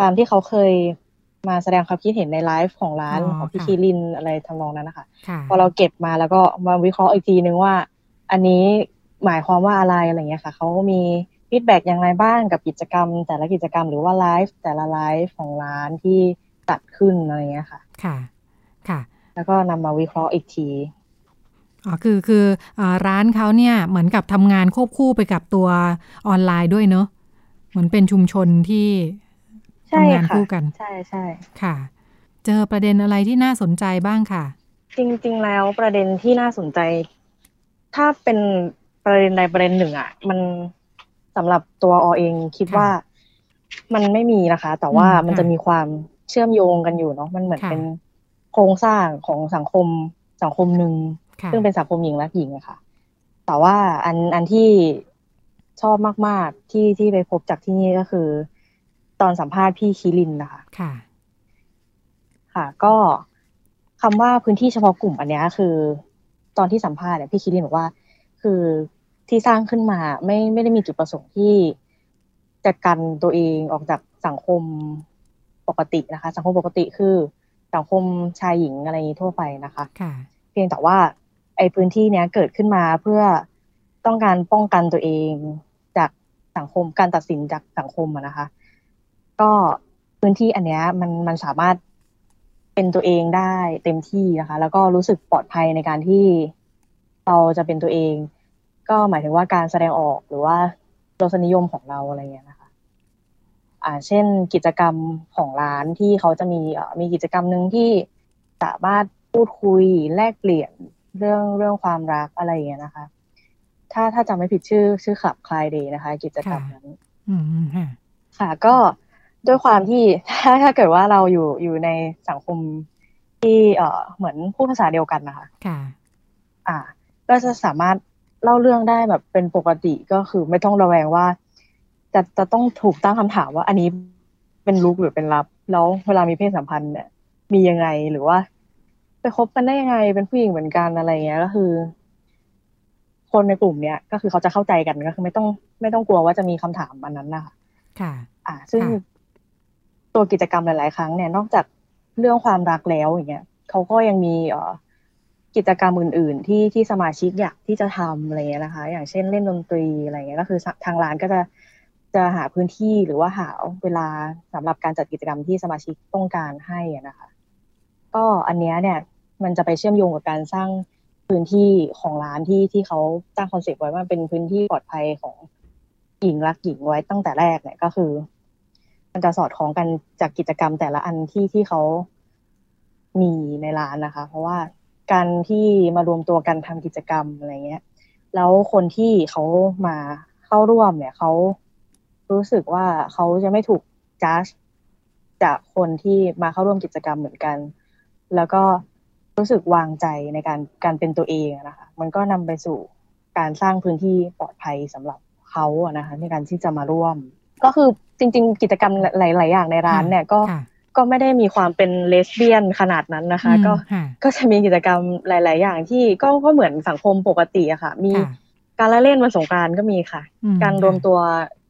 ตามที่เขาเคยมาแสดงความคิดเห็นในไลฟ์ของร้านอ๋อของพี่ค่ะคิรินอะไรทำนองนั้นนะคะค่ะพอเราเก็บมาแล้วก็มาวิเคราะห์อีกทีนึงว่า อันนี้หมายความว่าอะไรอะไรเงี้ยค่ะเขามี feedback อย่างไรบ้างกับกิจกรรม แต่ละกิจกรรมหรือว่าไลฟ์แต่ละไลฟ์ของร้านที่จัดขึ้นอะไรเงี้ยค่ะ ค่ะ ค่ะ แล้วก็นำมาวิเคราะห์อีกที อ๋อคือคืออ่าร้านเขาเนี่ยเหมือนกับทำงานควบคู่ไปกับตัวออนไลน์ด้วยเนอะเหมือนเป็นชุมชนที่ใช่ทำงานค่ะคู่กัน ใช่ใช่ค่ะ เจอประเด็นอะไรที่น่าสนใจบ้างค่ะ จริง ๆ แล้วประเด็นที่น่าสนใจ ถ้าเป็นประเด็นใดประเด็นหนึ่งอะ มันสำหรับตัวอเองคิดค่ะว่ามันไม่มีนะคะ แต่ว่าอืมมันค่ะจะมีความเชื่อมโยงกันอยู่เนาะมันเหมือนค่ะเป็นโครงสร้างของสังคมสังคมหนึ่งค่ะ ซึ่งเป็นสังคมหญิงและหญิงอะค่ะ แต่ว่าอันอันที่ชอบมาก ๆ ที่ที่ไปพบจากที่นี่ก็คือ ตอนสัมภาษณ์พี่คิรินนะคะ ค่ะ ค่ะ ก็คำว่าพื้นที่เฉพาะกลุ่มอันเนี้ยคือ ตอนที่สัมภาษณ์เนี่ยพี่คิรินบอกว่า คือที่สร้างขึ้นมาไม่ไม่ได้มีจุดประสงค์ที่จะกันตัวเองออกจากสังคมปกตินะคะ สังคมปกติคือสังคมชายหญิงอะไรอย่างนี้ทั่วไปนะคะค่ะเพียงแต่ว่า ไอ้พื้นที่เนี้ยเกิดขึ้นมาเพื่อต้องการป้องกันตัวเองจากสังคมการตัดสินจากสังคมนะคะ ก็พื้นที่อันเนี้ยมันมันสามารถเป็นตัวเองได้เต็มที่นะคะ แล้วก็รู้สึกปลอดภัยในการที่เราจะเป็นตัวเอง ก็หมายถึงว่าการแสดงออกหรือว่ารสนิยมของเราอะไรเงี้ยนะคะ อ่า เช่นกิจกรรมของร้านที่เขาจะมีเอ่อมีกิจกรรมหนึ่งที่สามารถพูดคุยแลกเปลี่ยน เรื่องเรื่องความรักอะไรอย่างเงี้ยนะคะ ถ้าถ้าจำไม่ผิดชื่อชื่อขับคลายเดย์นะคะ กิจกรรมนั้นอืมค่ะค่ะ ก็ด้วยความที่ถ้าถ้าเกิดว่าเราอยู่อยู่ในสังคมที่เอ่อเหมือนพูดภาษาเดียวกันนะคะ ค่ะ อ่า ก็จะสามารถเล่าเรื่องได้แบบเป็นปกติก็คือไม่ต้องระแวงว่าจะจะต้องถูกตั้งคำถามว่าอันนี้เป็นลุกหรือเป็นลับ แล้วเวลามีเพศสัมพันธ์เนี่ย มียังไงหรือว่า ไปคบกันได้ยังไงเป็นผู้หญิงเหมือนกันอะไรเงี้ยก็คือ คนในกลุ่มเนี้ยก็คือเขาจะเข้าใจกันก็คือไม่ต้องไม่ต้องกลัวว่าจะมีคำถามอันนั้นนะคะค่ะ อ่า ซึ่งค่ะตัวกิจกรรมหลาย ๆ ครั้งเนี่ย นอกจากเรื่องความรักแล้วอย่างเงี้ยเขาก็ยังมีเอ่อกิจกรรมอื่น ๆ ที่ที่สมาชิกอยากที่จะทำอะไรเงี้ยนะคะ อย่างเช่นเล่นดนตรีอะไรเงี้ยก็คือทางร้านก็จะจะหาพื้นที่หรือว่าหาเวลาสำหรับการจัดกิจกรรมที่สมาชิกต้องการให้อะนะคะ ก็อันเนี้ยเนี่ย มันจะไปเชื่อมโยงกับการสร้างพื้นที่ของร้านที่ที่เขาตั้งคอนเซปต์ไว้ว่าเป็นพื้นที่ปลอดภัยของหญิงรักหญิงไว้ตั้งแต่แรกเนี่ยก็คือ มันจะสอดคล้องกันจากกิจกรรมแต่ละอันที่ที่เขามีในร้านนะคะ เพราะว่าการที่มารวมตัวกันทำกิจกรรมอะไรเงี้ย แล้วคนที่เขามาเข้าร่วมเนี่ยเขารู้สึกว่าเขาจะไม่ถูกจัดจากคนที่มาเข้าร่วมกิจกรรมเหมือนกัน แล้วก็ รู้สึกวางใจในการการเป็นตัวเองอะนะคะ มันก็นำไปสู่การสร้างพื้นที่ปลอดภัยสำหรับเขาอะนะคะในการที่จะมาร่วม ก็คือจริง ๆ กิจกรรมหลาย ๆ อย่างในร้านเนี่ยก็ค่ะก็ไม่ได้มีความเป็นเลสเบี้ยนขนาดนั้นนะคะอืมก็ค่ะก็จะมีกิจกรรมหลาย ๆ อย่างที่ก็ก็เหมือนสังคมปกติอะค่ะ มีค่ะการละเล่นวันสงกรานต์ก็มีค่ะอืมการรวมตัว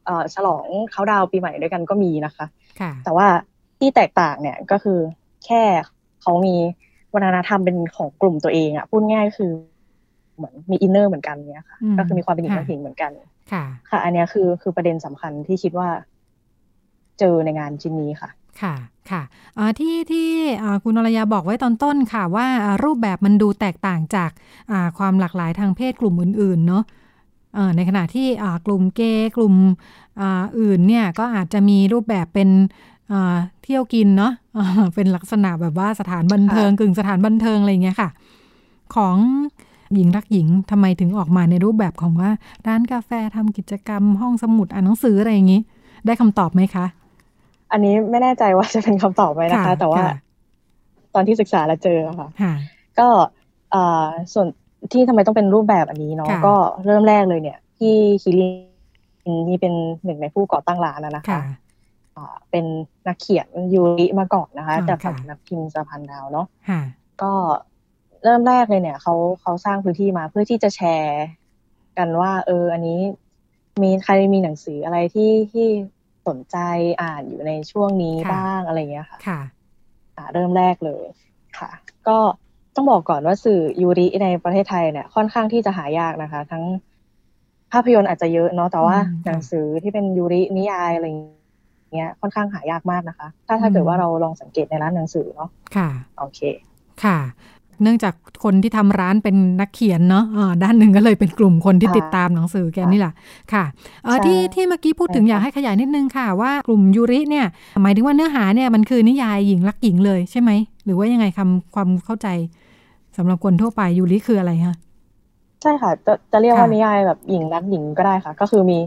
เอ่อฉลองเขาดาวน์ปีใหม่ด้วยกันก็มีนะคะค่ะแต่ว่าที่แตกต่างเนี่ยก็คือแค่เขามี วัฒนธรรมเป็นของกลุ่มตัวเองอะพูดง่ายๆคือ เหมือนมีอินเนอร์เหมือนกันเนี้ยค่ะอืมก็คือมีความเป็นหญิงค่ะและหญิงเหมือนกัน ค่ะ ค่ะ อันเนี้ยคือคือประเด็นสำคัญที่คิดว่า เจอในงานชิ้นนี้ค่ะ ค่ะค่ะอ่าที่ที่อ่าคุณอรยาบอกไว้ตอนต้นค่ะ ว่าอ่ารูปแบบมันดูแตกต่างจากอ่าความหลากหลายทางเพศกลุ่มอื่น ๆ เนาะเอ่อในขณะที่อ่ากลุ่มเกย์กลุ่มอ่าอื่นเนี่ยก็อาจจะมีรูปแบบเป็นอ่า เที่ยวกินเนาะอ่าเป็นลักษณะแบบว่าสถานบันเทิงกึ่งสถานบันเทิงอะไรอย่างเงี้ยค่ะ ของหญิงรักหญิงทำไมถึงออกมาในรูปแบบของว่า ร้านกาแฟทำกิจกรรมห้องสมุดอ่านหนังสืออะไรอย่างงี้ ได้คำตอบไหมคะ อันนี้ไม่แน่ใจว่าจะเป็นคำตอบไหมนะคะ แต่ว่าค่ะตอนที่ศึกษาแล้วเจออะค่ะค่ะ ก็เอ่อส่วนที่ทำไมต้องเป็นรูปแบบอันนี้เนาะค่ะก็เริ่มแรกเลยเนี่ย ที่คิรินนี่เป็นหนึ่งในผู้ก่อตั้งร้านนะนะคะค่ะอ่า เป็นนักเขียนยูริมาก่อนนะคะอ่าจากค่ะสำนักพิมพ์สะพานดาวเนาะค่ะก็เริ่มแรกเลยเนี่ยเขาเขาสร้างพื้นที่มาเพื่อที่จะแชร์กันว่า เออ อันนี้มีใครมีหนังสืออะไรที่ที่สนใจอ่านอยู่ในช่วงนี้ค่ะบ้างอะไรเงี้ยค่ะ ค่ะอ่าเริ่มแรกเลยค่ะ ก็ต้องบอกก่อนว่าสื่อยูริในประเทศไทยเนี่ย ค่อนข้างที่จะหายากนะคะ ทั้งภาพยนตร์อาจจะเยอะเนาะแต่ว่าอืมค่ะหนังสือที่เป็นยูรินิยายอะไรเงี้ย ค่อนข้างหายากมากนะคะ ถ้าถ้าอืมเกิดว่าเราลองสังเกตในร้านหนังสือเนาะค่ะโอเคค่ะ เนื่องจากคนที่ทำร้านเป็นนักเขียนเนาะอ่าด้านหนึ่งก็เลยเป็นกลุ่มคนที่ค่ะติดตามหนังสือแกนี่แหละค่ะเออใช่ที่ที่เมื่อกี้พูดถึงใช่อยากค่ะให้ขยายนิดนึงค่ะ ว่ากลุ่มยูริเนี่ย หมายถึงว่าเนื้อหาเนี่ยมันคือนิยายหญิงรักหญิงเลยใช่ไหมหรือว่ายังไงคำความเข้าใจสำหรับคนทั่วไปยูริคืออะไรคะใช่ค่ะจะจะเรียกว่าค่ะนิยายแบบหญิงรักหญิงก็ได้ค่ะ ก็คือมี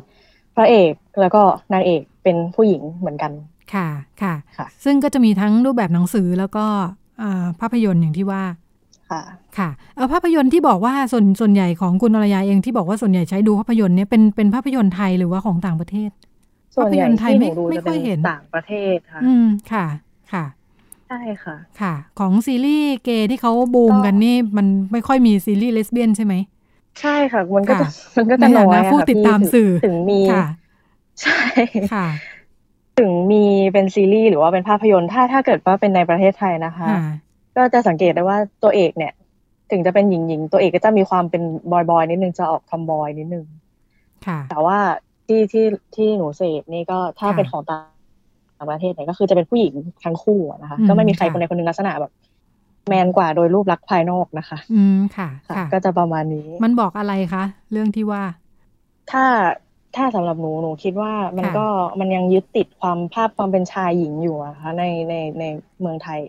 พระเอกแล้วก็นางเอกเป็นผู้หญิงเหมือนกัน ค่ะค่ะค่ะ ซึ่งก็จะมีทั้งรูปแบบหนังสือแล้วก็อ่าภาพยนตร์อย่างที่ว่า ค่ะ ค่ะเออภาพยนตร์ที่บอกว่าส่วนส่วนใหญ่ของคุณอรยาเองที่บอกว่าส่วนใหญ่ใช้ดูภาพยนตร์เนี่ยเป็นเป็นภาพยนตร์ไทยหรือว่าของต่างประเทศส่วนใหญ่ภาพยนตร์ไทยที่หไม่นูดูไม่จะค่เป็อยนเห็นต่างประเทศค่ะ อืมค่ะค่ะใช่ค่ะ ค่ะ ของซีรีส์เกย์ที่เขาบูมก็กันนี่มันไม่ค่อยมีซีรีส์เลสเบี้ยนใช่ไหม ใช่ค่ะ มันก็จะค่ะมันก็ในจะฐาน้อนะยอะผู้ค่ะติดพี่ตามถึงสื่อถึงมีค่ะใช่ค่ะ ถึงมีเป็นซีรีส์หรือว่าเป็นภาพยนตร์ถ้าถ้าเกิดว่าเป็นในประเทศไทยนะคะค่ะก็จะสังเกตได้ว่าตัวเอกเนี่ย ถึงจะเป็นหญิงหญิงตัวเอกก็จะมีความเป็นบอยบอยนิดนึงจะออกทอมบอยนิดนึงค่ะแต่ว่าที่ที่ที่หนูเสพนี่ก็ถ้าค่ะเป็นของต่างประเทศเนี่ยก็คือจะเป็นผู้หญิงทั้งคู่อะนะคะอืมก็ไม่มีใครค่ะคนใดคนหนึ่งลักษณะแบบ แมนกว่าโดยรูปลักษณ์ภายนอกนะคะ อืมค่ะค่ะค่ะ ก็จะประมาณนี้ มันบอกอะไรคะ เรื่องที่ว่า ถ้าถ้าสำหรับหนูหนูคิดว่ามันค่ะก็มันยังยึดติดความภาพความเป็นชายหญิงอยู่อะคะในในในเมืองไทย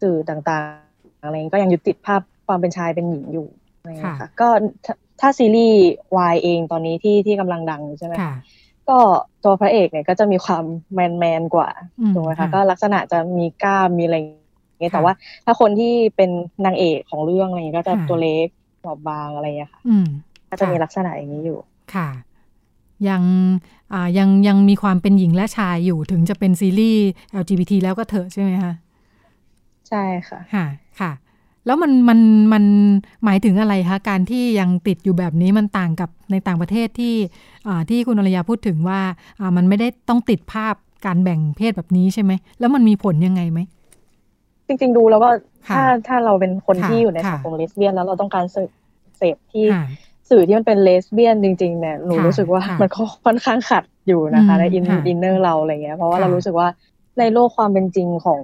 สื่อต่างๆอะไรก็ยังยึดติดภาพความเป็นชายเป็นหญิงอยู่อะไรอย่างเงี้ยค่ะ ก็ถ้าถ้าซีรีส์วายเองตอนนี้ที่ที่กำลังดังอยู่ใช่ไหมค่ะก็ตัวพระเอกเนี่ยก็จะมีความแมนแมนๆกว่าอืมถูกไหมค่ะคะก็ลักษณะจะมีกล้ามมีอะไรอย่าง เงี้ยค่ะแต่ว่าถ้าคนที่เป็นนางเอกของเรื่องอะไรเงี้ยก็จะค่ะตัวเล็กบอบบางอะไรอย่างเงี้ยค่ะอืมก็จะมีค่ลักษณะอย่างนี้อยู่ค่ะ ยังอ่ายังยังมีความเป็นหญิงและชายอยู่ถึงจะเป็นซีรีส์ LGBT แล้วก็เถอะใช่ไหมคะใช่ค่ะค่ะค่ะ แล้วมันมันมันหมายถึงอะไรคะการที่ยังติดอยู่แบบนี้มันต่างกับในต่างประเทศที่อ่าที่คุณอรยาพูดถึงว่าอ่ามันไม่ได้ต้องติดภาพการแบ่งเพศแบบนี้ใช่ไหม แล้วมันมีผลยังไงไหม จริง ๆ ดูแล้วก็ค่ะถ้าถ้าเราเป็นคนค่ะที่อยู่ในค่ะสังคมเลสเบี้ยนแล้วเราต้องการเสพเสพที่ค่ะสื่อที่มันเป็นเลสเบี้ยนจริงๆเนี่ยหนูค่ะรู้สึกว่าค่ะมันก็ค่อนข้างขัดอยู่นะคะอืมในอินค่ะอินเนอร์เราอะไรเงี้ยเพราะว่าค่ะเรารู้สึกว่าในโลกความเป็นจริงของ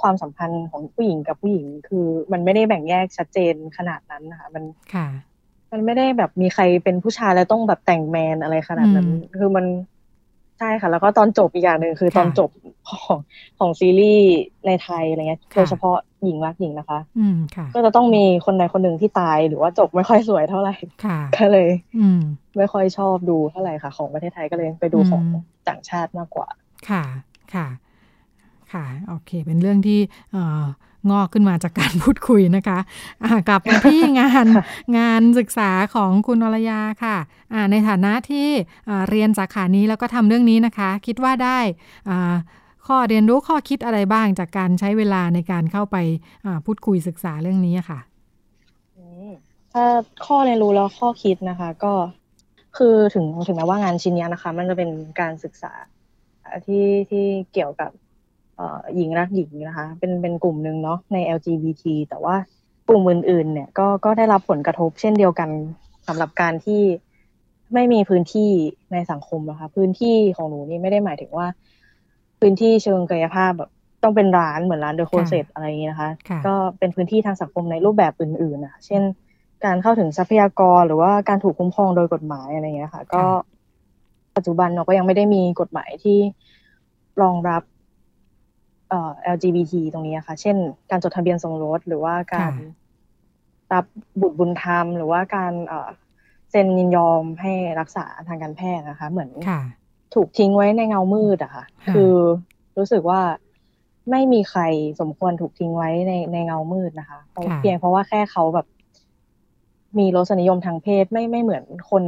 ความสัมพันธ์ของผู้หญิงกับผู้หญิง คือมันไม่ได้แบ่งแยกชัดเจนขนาดนั้นนะคะมันค่ะมันไม่ได้แบบมีใครเป็นผู้ชายแล้วต้องแบบแต่งแมนอะไรขนาดนั้นอืมคือมัน ใช่ค่ะ แล้วก็ตอนจบอีกอย่างหนึ่งคือค่ะตอนจบของของซีรีส์ในไทยอะไรเงี้ยค่ะโดยเฉพาะหญิงรักหญิงนะคะ อืมค่ะ ก็จะต้องมีคนใดคนหนึ่งที่ตายหรือว่าจบไม่ค่อยสวยเท่าไหร่ค่ะก็เลย อืม ไม่ค่อยชอบดูเท่าไหร่ค่ะ ของประเทศไทยก็เลยไปดูอืมของต่างชาติมากกว่า ค่ะค่ะ ค่ะ โอเค เป็นเรื่องที่เอ่อ งอกขึ้นมาจากการพูดคุยนะคะอ่ากลับมาที่งานค่ะงานศึกษาของคุณอรยาค่ะอ่าในฐานะที่อ่าเรียนสาขานี้แล้วก็ทำเรื่องนี้นะคะ คิดว่าได้อ่าข้อเรียนรู้ข้อคิดอะไรบ้างจากการใช้เวลาในการเข้าไปอ่าพูดคุยศึกษาเรื่องนี้อะค่ะอืมถ้าข้อเรียนรู้แล้วข้อคิดนะคะ ก็คือถึงถึงแม้ว่างานชิ้นเนี้ยนะคะ มันจะเป็นการศึกษาที่ที่เกี่ยวกับเอ่อ หญิงรักหญิงนะคะ เป็นเป็นกลุ่มหนึ่งเนาะใน LGBT แต่ว่ากลุ่มอื่นๆเนี่ยก็ก็ได้รับผลกระทบเช่นเดียวกันสำหรับการที่ไม่มีพื้นที่ในสังคมนะคะ พื้นที่ของหนูนี่ไม่ได้หมายถึงว่า พื้นที่เชิงกายภาพแบบต้องเป็นร้านเหมือนร้านเดอะโคเซตอะไรอย่างนี้นะคะค่ะก็เป็นพื้นที่ทางสังคมในรูปแบบอื่นๆนะคะเช่น การเข้าถึงทรัพยากรหรือว่าการถูกคุ้มครองโดยกฎหมายอะไรอย่างเงี้ยค่ะ ก็ปัจจุบันเราก็ยังไม่ได้มีกฎหมายที่รองรับเอ่อ LGBT ตรงนี้นะคะเช่น การจดทะเบียนสมรสหรือว่าการค่ะรับบุตรบุญธรรม หรือว่าการเอ่อเซ็นยินยอมให้รักษาทางการแพทย์นะคะ เหมือนค่ะถูกทิ้งไว้ในเงามืดอะค่ะค่ะ คือรู้สึกว่าไม่มีใครสมควรถูกทิ้งไว้ในในเงามืดนะคะเพราะค่ะเพียงเพราะว่าแค่เขาแบบ มีรสนิยมทางเพศไม่ไม่เหมือนคน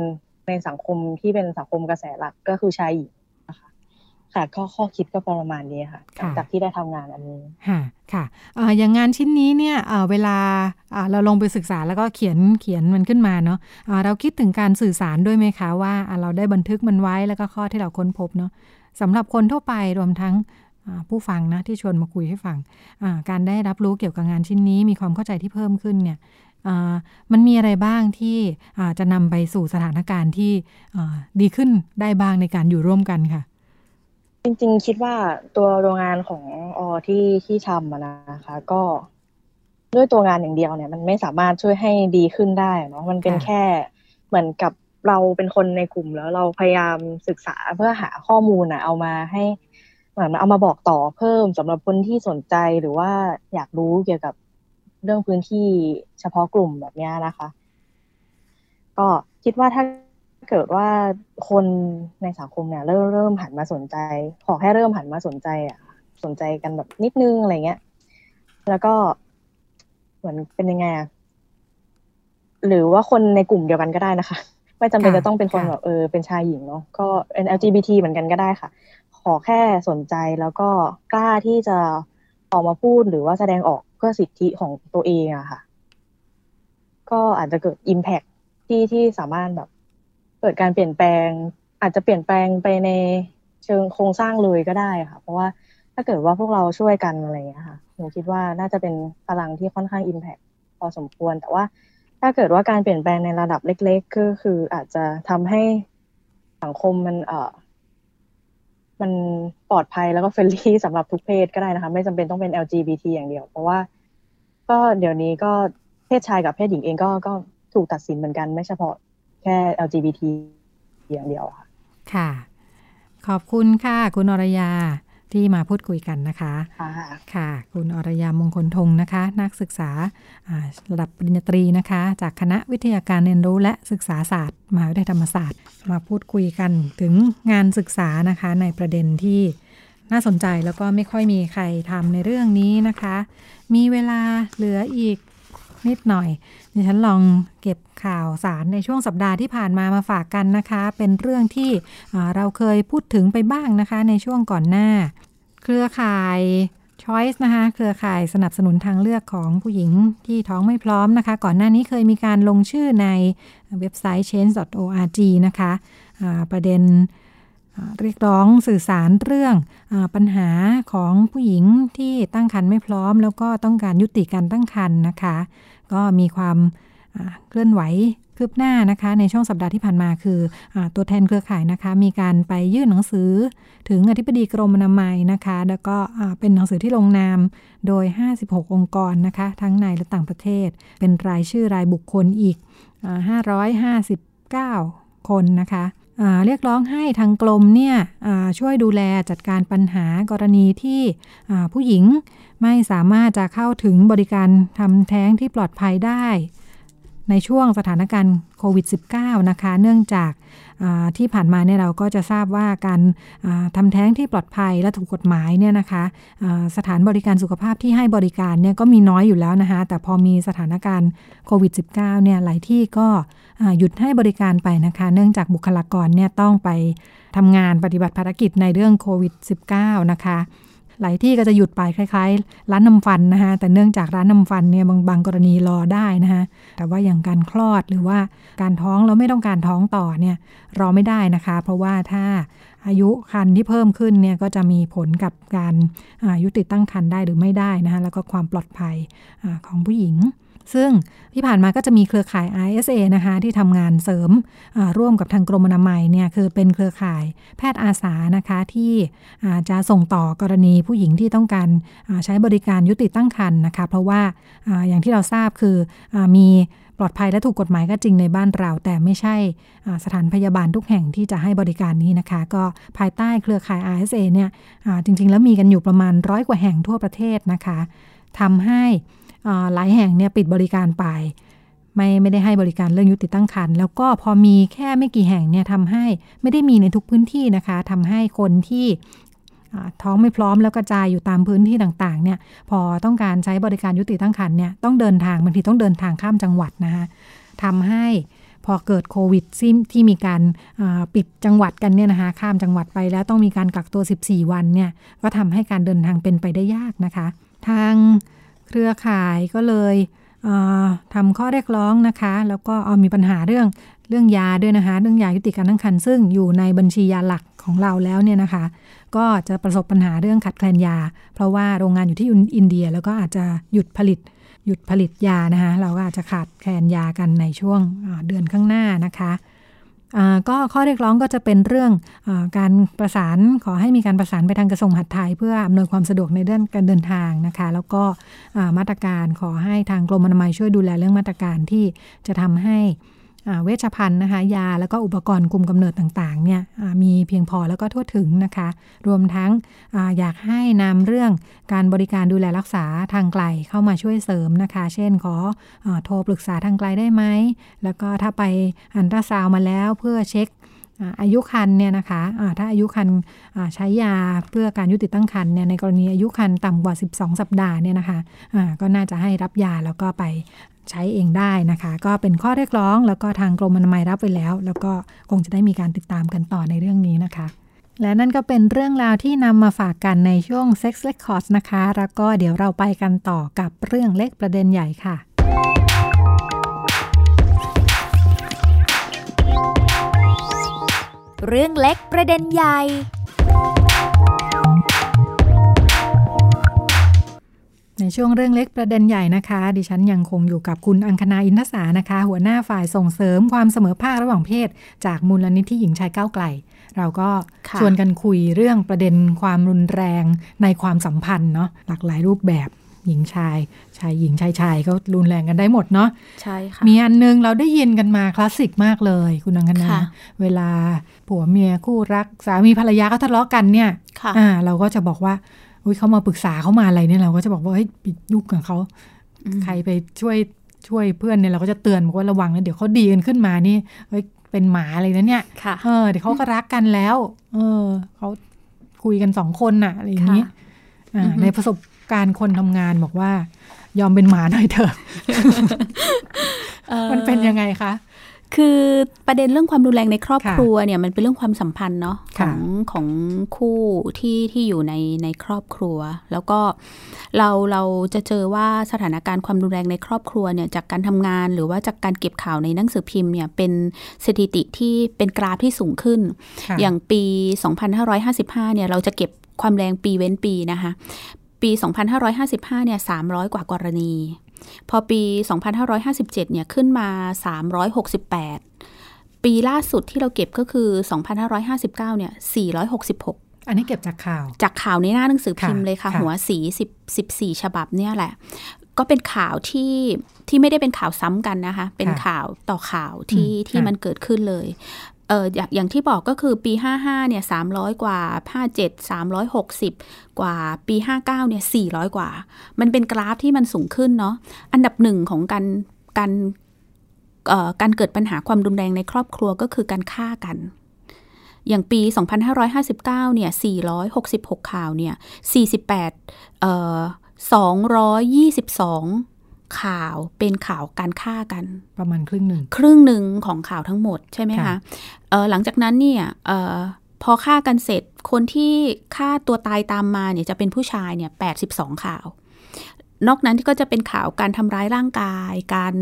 ในสังคมที่เป็นสังคมกระแสหลักก็คือชายหญิงนะ คะค่ะก็ข้อคิดก็ประมาณนี้ค่ะหลังจากที่ได้ทำงานอันนี้ค่ะค่ะเอ่ออย่างงานชิ้นนี้เนี่ยเอ่อเวลาอ่าเราลงไปศึกษาแล้วก็เขียนเขียนมันขึ้นมาเนาะอ่าเราคิดถึงการสื่อสารด้วยไหมคะว่าอ่าเราได้บันทึกมันไว้แล้วก็ข้อที่เราค้นพบเนาะสำหรับคนทั่วไปรวมทั้งอ่าผู้ฟังนะที่ชวนมาคุยให้ฟังอ่าการได้รับรู้เกี่ยวกับงานชิ้นนี้ มีความเข้าใจที่เพิ่มขึ้นเนี่ยอ่ามันมีอะไรบ้างที่อ่าจะนำไปสู่สถานการณ์ที่อ่าดีขึ้นได้บ้างในการอยู่ร่วมกันค่ะ จริง ๆ คิดว่าตัวโรงงานของอที่ที่ทำอะนะคะ ก็ด้วยตัวงานอย่างเดียวเนี่ย มันไม่สามารถช่วยให้ดีขึ้นได้เนาะมันเป็นค่ะแค่เหมือนกับเราเป็นคนในกลุ่มแล้วเราพยายามศึกษาเพื่อหาข้อมูลนะเอามาให้เหมือนเอามาบอกต่อเพิ่มสำหรับคนที่สนใจหรือว่าอยากรู้เกี่ยวกับเรื่องพื้นที่เฉพาะกลุ่มแบบเนี้ยนะคะ ก็คิดว่าถ้า เกิดว่าคนในสังคมเนี่ยเริ่มเริ่มหันมาสนใจ ขอแค่เริ่มหันมาสนใจอะสนใจกันแบบนิดนึงอะไรเงี้ย แล้วก็เหมือนเป็นยังไงอะหรือว่าคนในกลุ่มเดียวกันก็ได้นะคะ ไม่จำเป็นค่ะจะต้องเป็นคนค่ะแบบเออเป็นชายหญิงเนาะก็เป็น LGBT เหมือนกันก็ได้ค่ะ ขอแค่สนใจแล้วก็กล้าที่จะออกมาพูดหรือว่าแสดงออกเพื่อสิทธิของตัวเองอะค่ะ ก็อาจจะเกิด Impact ที่ที่สามารถแบบ เกิดการเปลี่ยนแปลง อาจจะเปลี่ยนแปลงไปในเชิงโครงสร้างเลยก็ได้ค่ะ เพราะว่าถ้าเกิดว่าพวกเราช่วยกันอะไรอย่างเงี้ยค่ะหนูคิดว่าน่าจะเป็นพลังที่ค่อนข้าง Impact พอสมควร แต่ว่าถ้าเกิดว่าการเปลี่ยนแปลงในระดับเล็ก ๆ ก็คืออาจจะทำให้สังคมมัน เอ่อ มันปลอดภัยแล้วก็ friendly สำหรับทุกเพศก็ได้นะคะ ไม่จำเป็นต้องเป็น LGBT อย่างเดียว เพราะว่า ก็เดี๋ยวนี้ก็เพศชายกับเพศหญิงเองก็ก็ถูกตัดสินเหมือนกันไม่เฉพาะ แค่ LGBT อย่างเดียวค่ะ ค่ะ ขอบคุณค่ะ คุณอรยาที่มาพูดคุยกันนะคะค่ะค่ะ คุณอรยามงคลทงนะคะ นักศึกษาระดับปริญญาตรีนะคะ จากคณะวิทยาการเรียนรู้และศึกษาศาสตร์มหาวิทยาลัยธรรมศาสตร์ มาพูดคุยกันถึงงานศึกษานะคะ ในประเด็นที่น่าสนใจแล้วก็ไม่ค่อยมีใครทำในเรื่องนี้นะคะ มีเวลาเหลืออีก นิดหน่อยดิฉันลองเก็บข่าวสารในช่วงสัปดาห์ที่ผ่านมามาฝากกันนะคะ เป็นเรื่องที่เราเคยพูดถึงไปบ้างนะคะ ในช่วงก่อนหน้า เครือข่าย Choice นะคะเครือข่ายสนับสนุนทางเลือกของผู้หญิงที่ท้องไม่พร้อมนะคะ ก่อนหน้านี้เคยมีการลงชื่อในเว็บไซต์ change.org นะคะะประเด็นเรียกร้องสื่อสารเรื่องอปัญหาของผู้หญิงที่ตั้งครรภ์ไม่พร้อม แล้วก็ต้องการยุติการตั้งครรภ์นะคะ ก็มีความเคลื่อนไหวคืบหน้านะคะ ในช่วงสัปดาห์ที่ผ่านมาคืออตัวแทนเครือข่ายนะคะ มีการไปยื่นหนังสือ ถึงอธิบดีกรมอนามัยนะคะ แล้วก็เป็นหนังสือที่ลงนามโดย 56 องค์กรนะคะ ทั้งในและต่างประเทศ เป็นรายชื่อรายบุคคลอีก 559 คนนะคะ เรียกร้องให้ทางกรมเนี่ยช่วยดูแลจัดการปัญหากรณีที่ผู้หญิงไม่สามารถจะเข้าถึงบริการทำแท้งที่ปลอดภัยได้ ในช่วงสถานการณ์โควิด -19 นะคะ เนื่องจากที่ผ่านมาเนี่ยเราก็จะทราบว่าการทำแท้งที่ปลอดภัยและถูกกฎหมายเนี่ยนะคะสถานบริการสุขภาพที่ให้บริการเนี่ยก็มีน้อยอยู่แล้วนะคะ แต่พอมีสถานการณ์โควิด -19 เนี่ยหลายที่ก็หยุดให้บริการไปนะคะ เนื่องจากบุคลากรเนี่ยต้องไปทำงานปฏิบัติภารกิจในเรื่องโควิด -19 นะคะ หลายที่ก็จะหยุดไปคล้ายๆ ร้านนำฟันนะคะแต่เนื่องจากร้านนำฟันเนี่ยบางบางกรณีรอได้นะคะแต่ว่าอย่างการคลอดหรือว่าการท้องแล้วไม่ต้องการท้องต่อเนี่ยรอไม่ได้นะคะ เพราะว่าถ้าอายุคันที่เพิ่มขึ้นเนี่ยก็จะมีผลกับการอายุติตั้งคันได้หรือไม่ได้นะคะแล้วก็ความปลอดภัยอของผู้หญิง ซึ่งที่ผ่านมาก็จะมีเครือข่าย ISA นะคะที่ทำงานเสริมร่วมกับทางกรมอนามัยเนี่ยคือเป็นเครือข่ายแพทย์อาสานะคะที่จะส่งต่อกรณีผู้หญิงที่ต้องการใช้บริการยุติตั้งครรภ์นะคะเพราะว่าอย่างที่เราทราบคืออมีปลอดภัยและถูกกฎหมายก็จริงในบ้านเรา แต่ไม่ใช่สถานพยาบาลทุกแห่งที่จะให้บริการนี้นะคะ ก็ภายใต้เครือข่าย RSA เนี่ยจริง ๆ แล้วมีกันอยู่ประมาณร้อยกว่าแห่งทั่วประเทศนะคะทำให้ หลายแห่งเนี่ยปิดบริการไป ไม่ไม่ได้ให้บริการเรื่องยุติตั้งครรภ์แล้วก็พอมีแค่ไม่กี่แห่งเนี่ยทำให้ไม่ได้มีในทุกพื้นที่นะคะทำให้คนที่ท้องไม่พร้อมแล้วกระจายอยู่ตามพื้นที่ต่างๆเนี่ยพอต้องการใช้บริการยุติตั้งครรภ์เนี่ยต้องเดินทางบางทีต้องเดินทางข้ามจังหวัดนะคะทำให้พอเกิดโควิดซิมที่มีการปิดจังหวัดกันเนี่ยนะคะข้ามจังหวัดไปแล้วต้องมีการกักตัว 14 วันเนี่ยก็ทำให้การเดินทางเป็นไปได้ยากนะคะ ทาง เครือข่ายก็เลยทำข้อเรียกร้องนะคะ แล้วก็เอามีปัญหาเรื่องเรื่องยาด้วยนะคะ เรื่องยายุติการตั้งครรภ์ซึ่งอยู่ในบัญชียาหลักของเราแล้วเนี่ยนะคะ ก็จะประสบปัญหาเรื่องขัดแคลนยา เพราะว่าโรงงานอยู่ที่อินเดียแล้วก็อาจจะหยุดผลิต หยุดผลิตยานะคะ เราก็อาจจะขาดแคลนยากันในช่วงเดือนข้างหน้านะคะ ก็ข้อเรียกร้องก็จะเป็นเรื่องอการประสานขอให้มีการประสานไปทางกระทรวงมหาดไทย เพื่ออำนวยความสะดวกในเรื่องการเดินทางนะคะ แล้วก็มาตรการขอให้ทางกรมอนามัยช่วยดูแลเรื่องมาตรการที่จะทำให้ เวชภัณฑ์นะคะยาแล้วก็อุปกรณ์คุมกำเนิดต่างๆเนี่ยมีเพียงพอแล้วก็ทั่วถึงนะคะ รวมทั้งออยากให้นำเรื่องการบริการดูแลรักษาทางไกลเข้ามาช่วยเสริมนะคะ เช่นขออโทรปรึกษาทางไกลได้ไหม แล้วก็ถ้าไปอันตราซาวมาแล้วเพื่อเช็คอายุคันเนี่ยนะคะะถ้าอายุคันใช้ยาเพื่อการยุติตั้งคันเนี่ยในกรณีอายุคันต่ำกว่า 12 สัปดาห์เนี่ยนะคะะก็น่าจะให้รับยาแล้วก็ไป ใช้เองได้นะคะ ก็เป็นข้อเรียกร้องแล้วก็ทางกรมอนามัยรับไปแล้ว แล้วก็คงจะได้มีการติดตามกันต่อในเรื่องนี้นะคะ และนั่นก็เป็นเรื่องราวที่นำมาฝากกันในช่วง Sex Records นะคะ แล้วก็เดี๋ยวเราไปกันต่อกับเรื่องเล็กประเด็นใหญ่ค่ะเรื่องเล็กประเด็นใหญ่ ในช่วงเรื่องเล็กประเด็นใหญ่นะคะ ดิฉันยังคงอยู่กับคุณอังคณาอินทศานะคะ หัวหน้าฝ่ายส่งเสริมความเสมอภาคระหว่างเพศ จากมูลนิธิหญิงชายก้าวไกล เราก็ค่ะชวนกันคุยเรื่องประเด็นความรุนแรงในความสัมพันธ์เนาะหลากหลายรูปแบบหญิงชายชายหญิงชายชายก็รุนแรงกันได้หมดเนาะใช่ค่ะมีอันนึงเราได้ยินกันมาคลาสสิกมากเลย คุณอังคณาค่ะเวลาผัวเมียคู่รักสามีภรรยาเขาทะเลาะกันเนี่ยค่ะอ่าเราก็จะบอกว่า อุ้ยเขามาปรึกษาเขามาอะไรเนี่ยเราก็จะบอกว่าเฮ้ยไปยุ่งกับเขาใครไปช่วยช่วยเพื่อนเนี่ยเราก็จะเตือนบอกว่าระวังนะเดี๋ยวเขาดีกันขึ้นมานี่เฮ้ยเป็นหมาอะไรนะเนี่ยค่ะเออเดี๋ยวเขาก็รักกันแล้ว เออเขาคุยกันสองคนน่ะอะไรอย่างนี้ค่ะอ่าอือฮึในประสบการณ์คนทำงานบอกว่า ยอมเป็นหมาหน่อยเถอะอ่อมันเป็นยังไงคะ คือประเด็นเรื่องความรุนแรงในครอบค่ะครัวเนี่ยมันเป็นเรื่องความสัมพันธ์เนาะขค่ะองของคู่ที่ที่อยู่ในในครอบครัว แล้วก็เราเราจะเจอว่าสถานการณ์ความรุนแรงในครอบครัวเนี่ยจากการทำงานหรือว่าจากการเก็บข่าวในหนังสือพิมพ์เนี่ยเป็นสถิติที่เป็นกราฟที่สูงขึ้นค่ะอย่างปี 2555เนี่ยเราจะเก็บความแรงปีเว้นปีนะคะปี 2555เนี่ย300 กว่ากรณี พอปี 2557 เนี่ยขึ้นมา 368 ปีล่าสุดที่เราเก็บก็คือ 2559 เนี่ย 466 อันนี้เก็บจากข่าว จากข่าวในหน้าหนังสือพิมพ์เลยค่ะค่ะหัวสี10 14 ฉบับเนี่ยแหละ ก็เป็นข่าวที่ที่ไม่ได้เป็นข่าวซ้ำกันนะคะ เป็นข่าวต่อข่าวที่อืมที่ค่ะมันเกิดขึ้นเลยเอออย่างอย่างที่บอกก็คือปี 55เนี่ย300 กว่า 57 360 กว่าปี 59เนี่ย400 กว่า มันเป็นกราฟที่มันสูงขึ้นเนาะอันดับหนึ่งของการการเการเกิดปัญหาความรุนแรงในครอบครัวก็คือการฆ่ากัน อย่างปี 2559 เนี่ย 466 ข่าวเนี่ย 48 เอ่อ222 ข่าวเป็นข่าวการฆ่ากัน ประมาณครึ่งหนึ่ง ครึ่งหนึ่งของข่าวทั้งหมดใช่ไหมค่ะคะเออหลังจากนั้นเนี่ยเออพอฆ่ากันเสร็จคนที่ฆ่าตัวตายตามมาเนี่ยจะเป็นผู้ชายเนี่ย82ข่าว นอกนั้นก็จะเป็นข่าวการทำร้ายร่างกายกัน